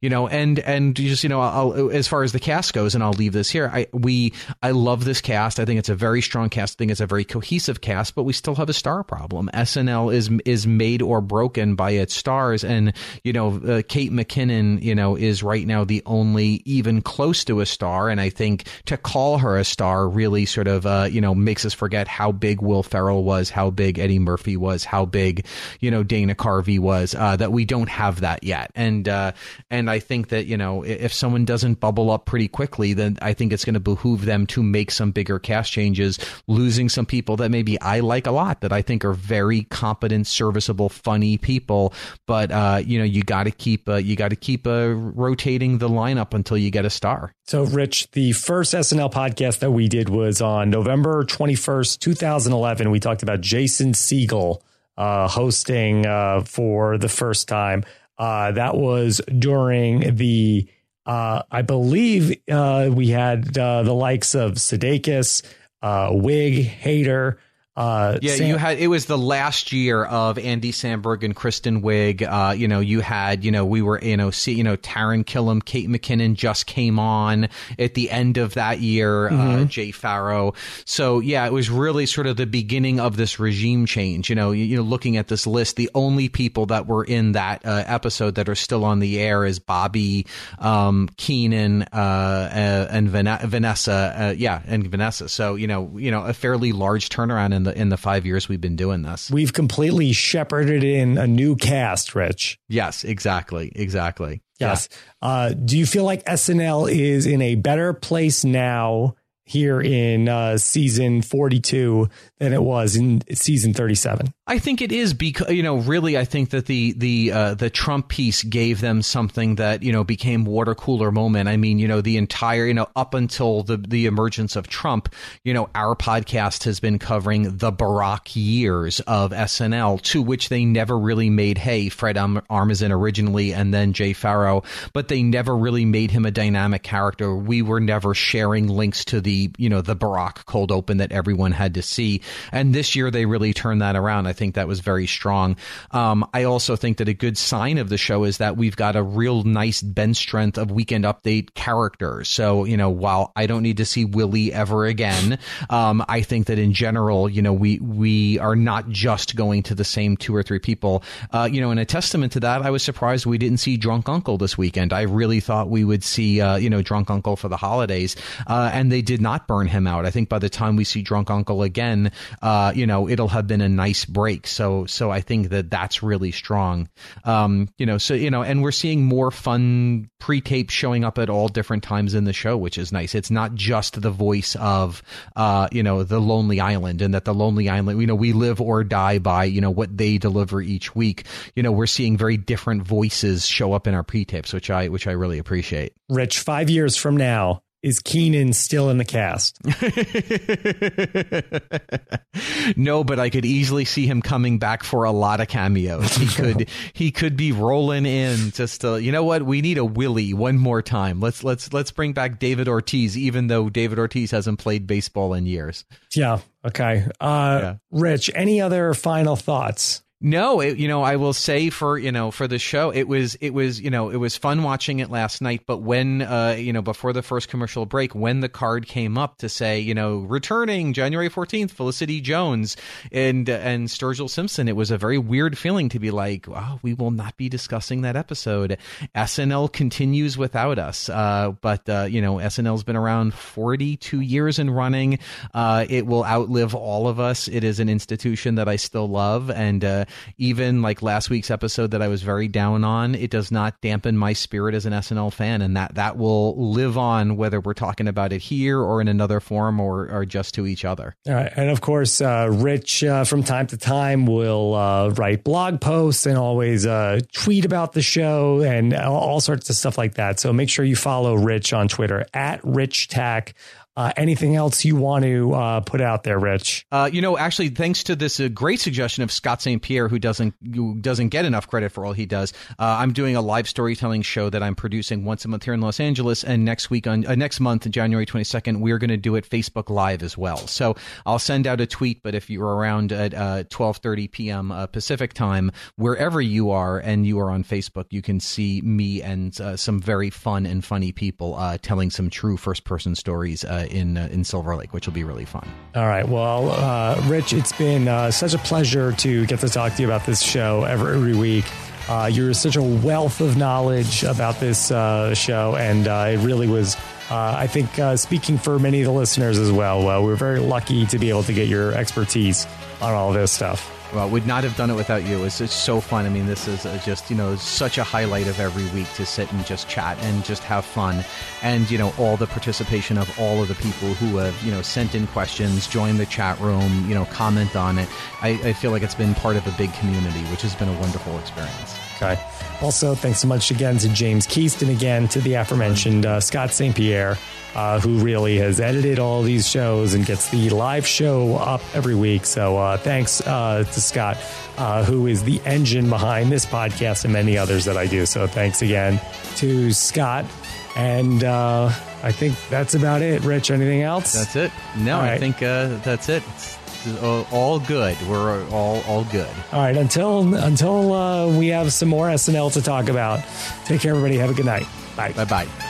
you know and and just you know I'll, as far as the cast goes and I'll leave this here I we I love this cast. I think it's a very strong cast. I think it's a very cohesive cast but we still have a star problem. SNL is is made or broken by its stars and you know uh, Kate McKinnon you know is right now the only even close to a star and I think to call her a star really sort of uh, you know makes us forget how big Will Ferrell was how big Eddie Murphy was how big you know Dana Carvey was uh, that we don't have that yet. And uh, and I think that you know if someone doesn't bubble up pretty quickly then I think it's going to behoove them to make some bigger cast changes losing some people that maybe I like a lot that I think are very competent serviceable funny people. But uh, you know you got to keep uh, you got to keep uh, rotating the lineup until you get a star so Rich the first SNL podcast that we did was on November 21st 2011 we talked about Jason Segel uh, hosting uh, for the first time. Uh, that was during the, uh, I believe uh, we had uh, the likes of Sudeikis, Wiig, Hader, uh, yeah, Sam- you had it was the last year of Andy Samberg and Kristen Wiig. Uh, you know, you had you know we were you know see you know Taran Killam, Kate McKinnon just came on at the end of that year. Uh, mm-hmm. Uh, Jay Pharoah. So yeah, it was really sort of the beginning of this regime change. You know, you, you know, looking at this list, the only people that were in that uh, episode that are still on the air is Bobby, um, Kenan, uh, and Vanessa. yeah, and Vanessa. So you know, you know, a fairly large turnaround in the in the five years we've been doing this. We've completely shepherded in a new cast, Rich. Yes, exactly, exactly. Yes. Yeah. Uh, do you feel like SNL is in a better place now here in uh, season 42 than it was in season 37. I think it is because you know really I think that the the uh, the Trump piece gave them something that you know became water cooler moment. I mean, you know, the entire you know up until the the emergence of Trump, you know, our podcast has been covering the Barack years of SNL to which they never really made hay. Fred Armisen originally and then Jay Pharoah, but they never really made him a dynamic character. We were never sharing links to the you know the Barack cold open that everyone had to see. And this year they really turned that around. I think that was very strong. Um, I also think that a good sign of the show is that we've got a real nice bench strength of Weekend Update characters. So, you know, while I don't need to see Willie ever again, um, I think that in general, you know, we, we are not just going to the same two or three people. Uh, you know, in a testament to that, I was surprised we didn't see Drunk Uncle this weekend. I really thought we would see, uh, you know, Drunk Uncle for the holidays. Uh, and they did not burn him out. I think by the time we see Drunk Uncle again, uh, you know, it'll have been a nice break. So, so I think that that's really strong. Um, you know, so, you know, and we're seeing more fun pre-tape showing up at all different times in the show, which is nice. It's not just the voice of, uh, you know, the Lonely Island and that the Lonely Island, you know, we live or die by, you know, what they deliver each week. You know, we're seeing very different voices show up in our pre-tapes, which I, which I really appreciate. Rich, five years from now, is Kenan still in the cast? [LAUGHS] no, but I could easily see him coming back for a lot of cameos. He could [LAUGHS] he could be rolling in just to, you know what? We need a Willie one more time. Let's let's let's bring back David Ortiz, even though David Ortiz hasn't played baseball in years. Yeah. Okay. Uh, yeah. Rich, any other final thoughts? No, it, you know, I will say for you know for the show, it was it was you know it was fun watching it last night. But when uh you know before the first commercial break, when the card came up to say you know returning January fourteenth, Felicity Jones and and Sturgill Simpson, it was a very weird feeling to be like, oh, we will not be discussing that episode. SNL continues without us, uh, but uh, you know SNL's been around forty two years and running. Uh, it will outlive all of us. It is an institution that I still love and. Even like last week's episode that I was very down on, it does not dampen my spirit as an SNL fan, and that that will live on whether we're talking about it here or in another forum or or just to each other. All right, and of course, uh, Rich uh, from time to time will uh, write blog posts and always uh, tweet about the show and all, all sorts of stuff like that. So make sure you follow Rich on Twitter at Rich Tack. Uh, anything else you want to uh, put out there, Rich? Uh, you know, actually, thanks to this uh, great suggestion of Scott St. Pierre, who doesn't who doesn't get enough credit for all he does. Uh, I'm doing a live storytelling show that I'm producing once a month here in Los Angeles, and next week on uh, next month, January 22nd, we're going to do it Facebook Live as well. So I'll send out a tweet, but if you're around at 12:30 p.m. Pacific time, wherever you are, and you are on Facebook, you can see me and some very fun and funny people telling some true first person stories in uh, in Silver Lake, which will be really fun. All right. Well, uh, Rich, it's been uh, such a pleasure to get to talk to you about this show every, every week. Uh, you're such a wealth of knowledge about this uh, show, and uh, it really was. I think speaking for many of the listeners as well. well, we're very lucky to be able to get your expertise on all this stuff. Well, would not have done it without you. It's, it's so fun. I mean, this is just, you know, such a highlight of every week to sit and just chat and just have fun. And, you know, all the participation of all of the people who have, you know, sent in questions, joined the chat room, you know, comment on it. I, I feel like it's been part of a big community, which has been a wonderful experience. Okay. Also, thanks so much again to James Keaston, again to the aforementioned uh, Scott St. Pierre uh, who really has edited all these shows and gets the live show up every week. So uh, thanks uh, to Scott, uh, who is the engine behind this podcast and many others that I do. So thanks again to Scott. And uh, I think that's about it. Rich, anything else? That's it. No, right. I think uh, that's it. It's Uh, all good. We're uh, all all good. All right. Until until uh, we have some more SNL to talk about. Take care, everybody. Have a good night. Bye. Bye bye.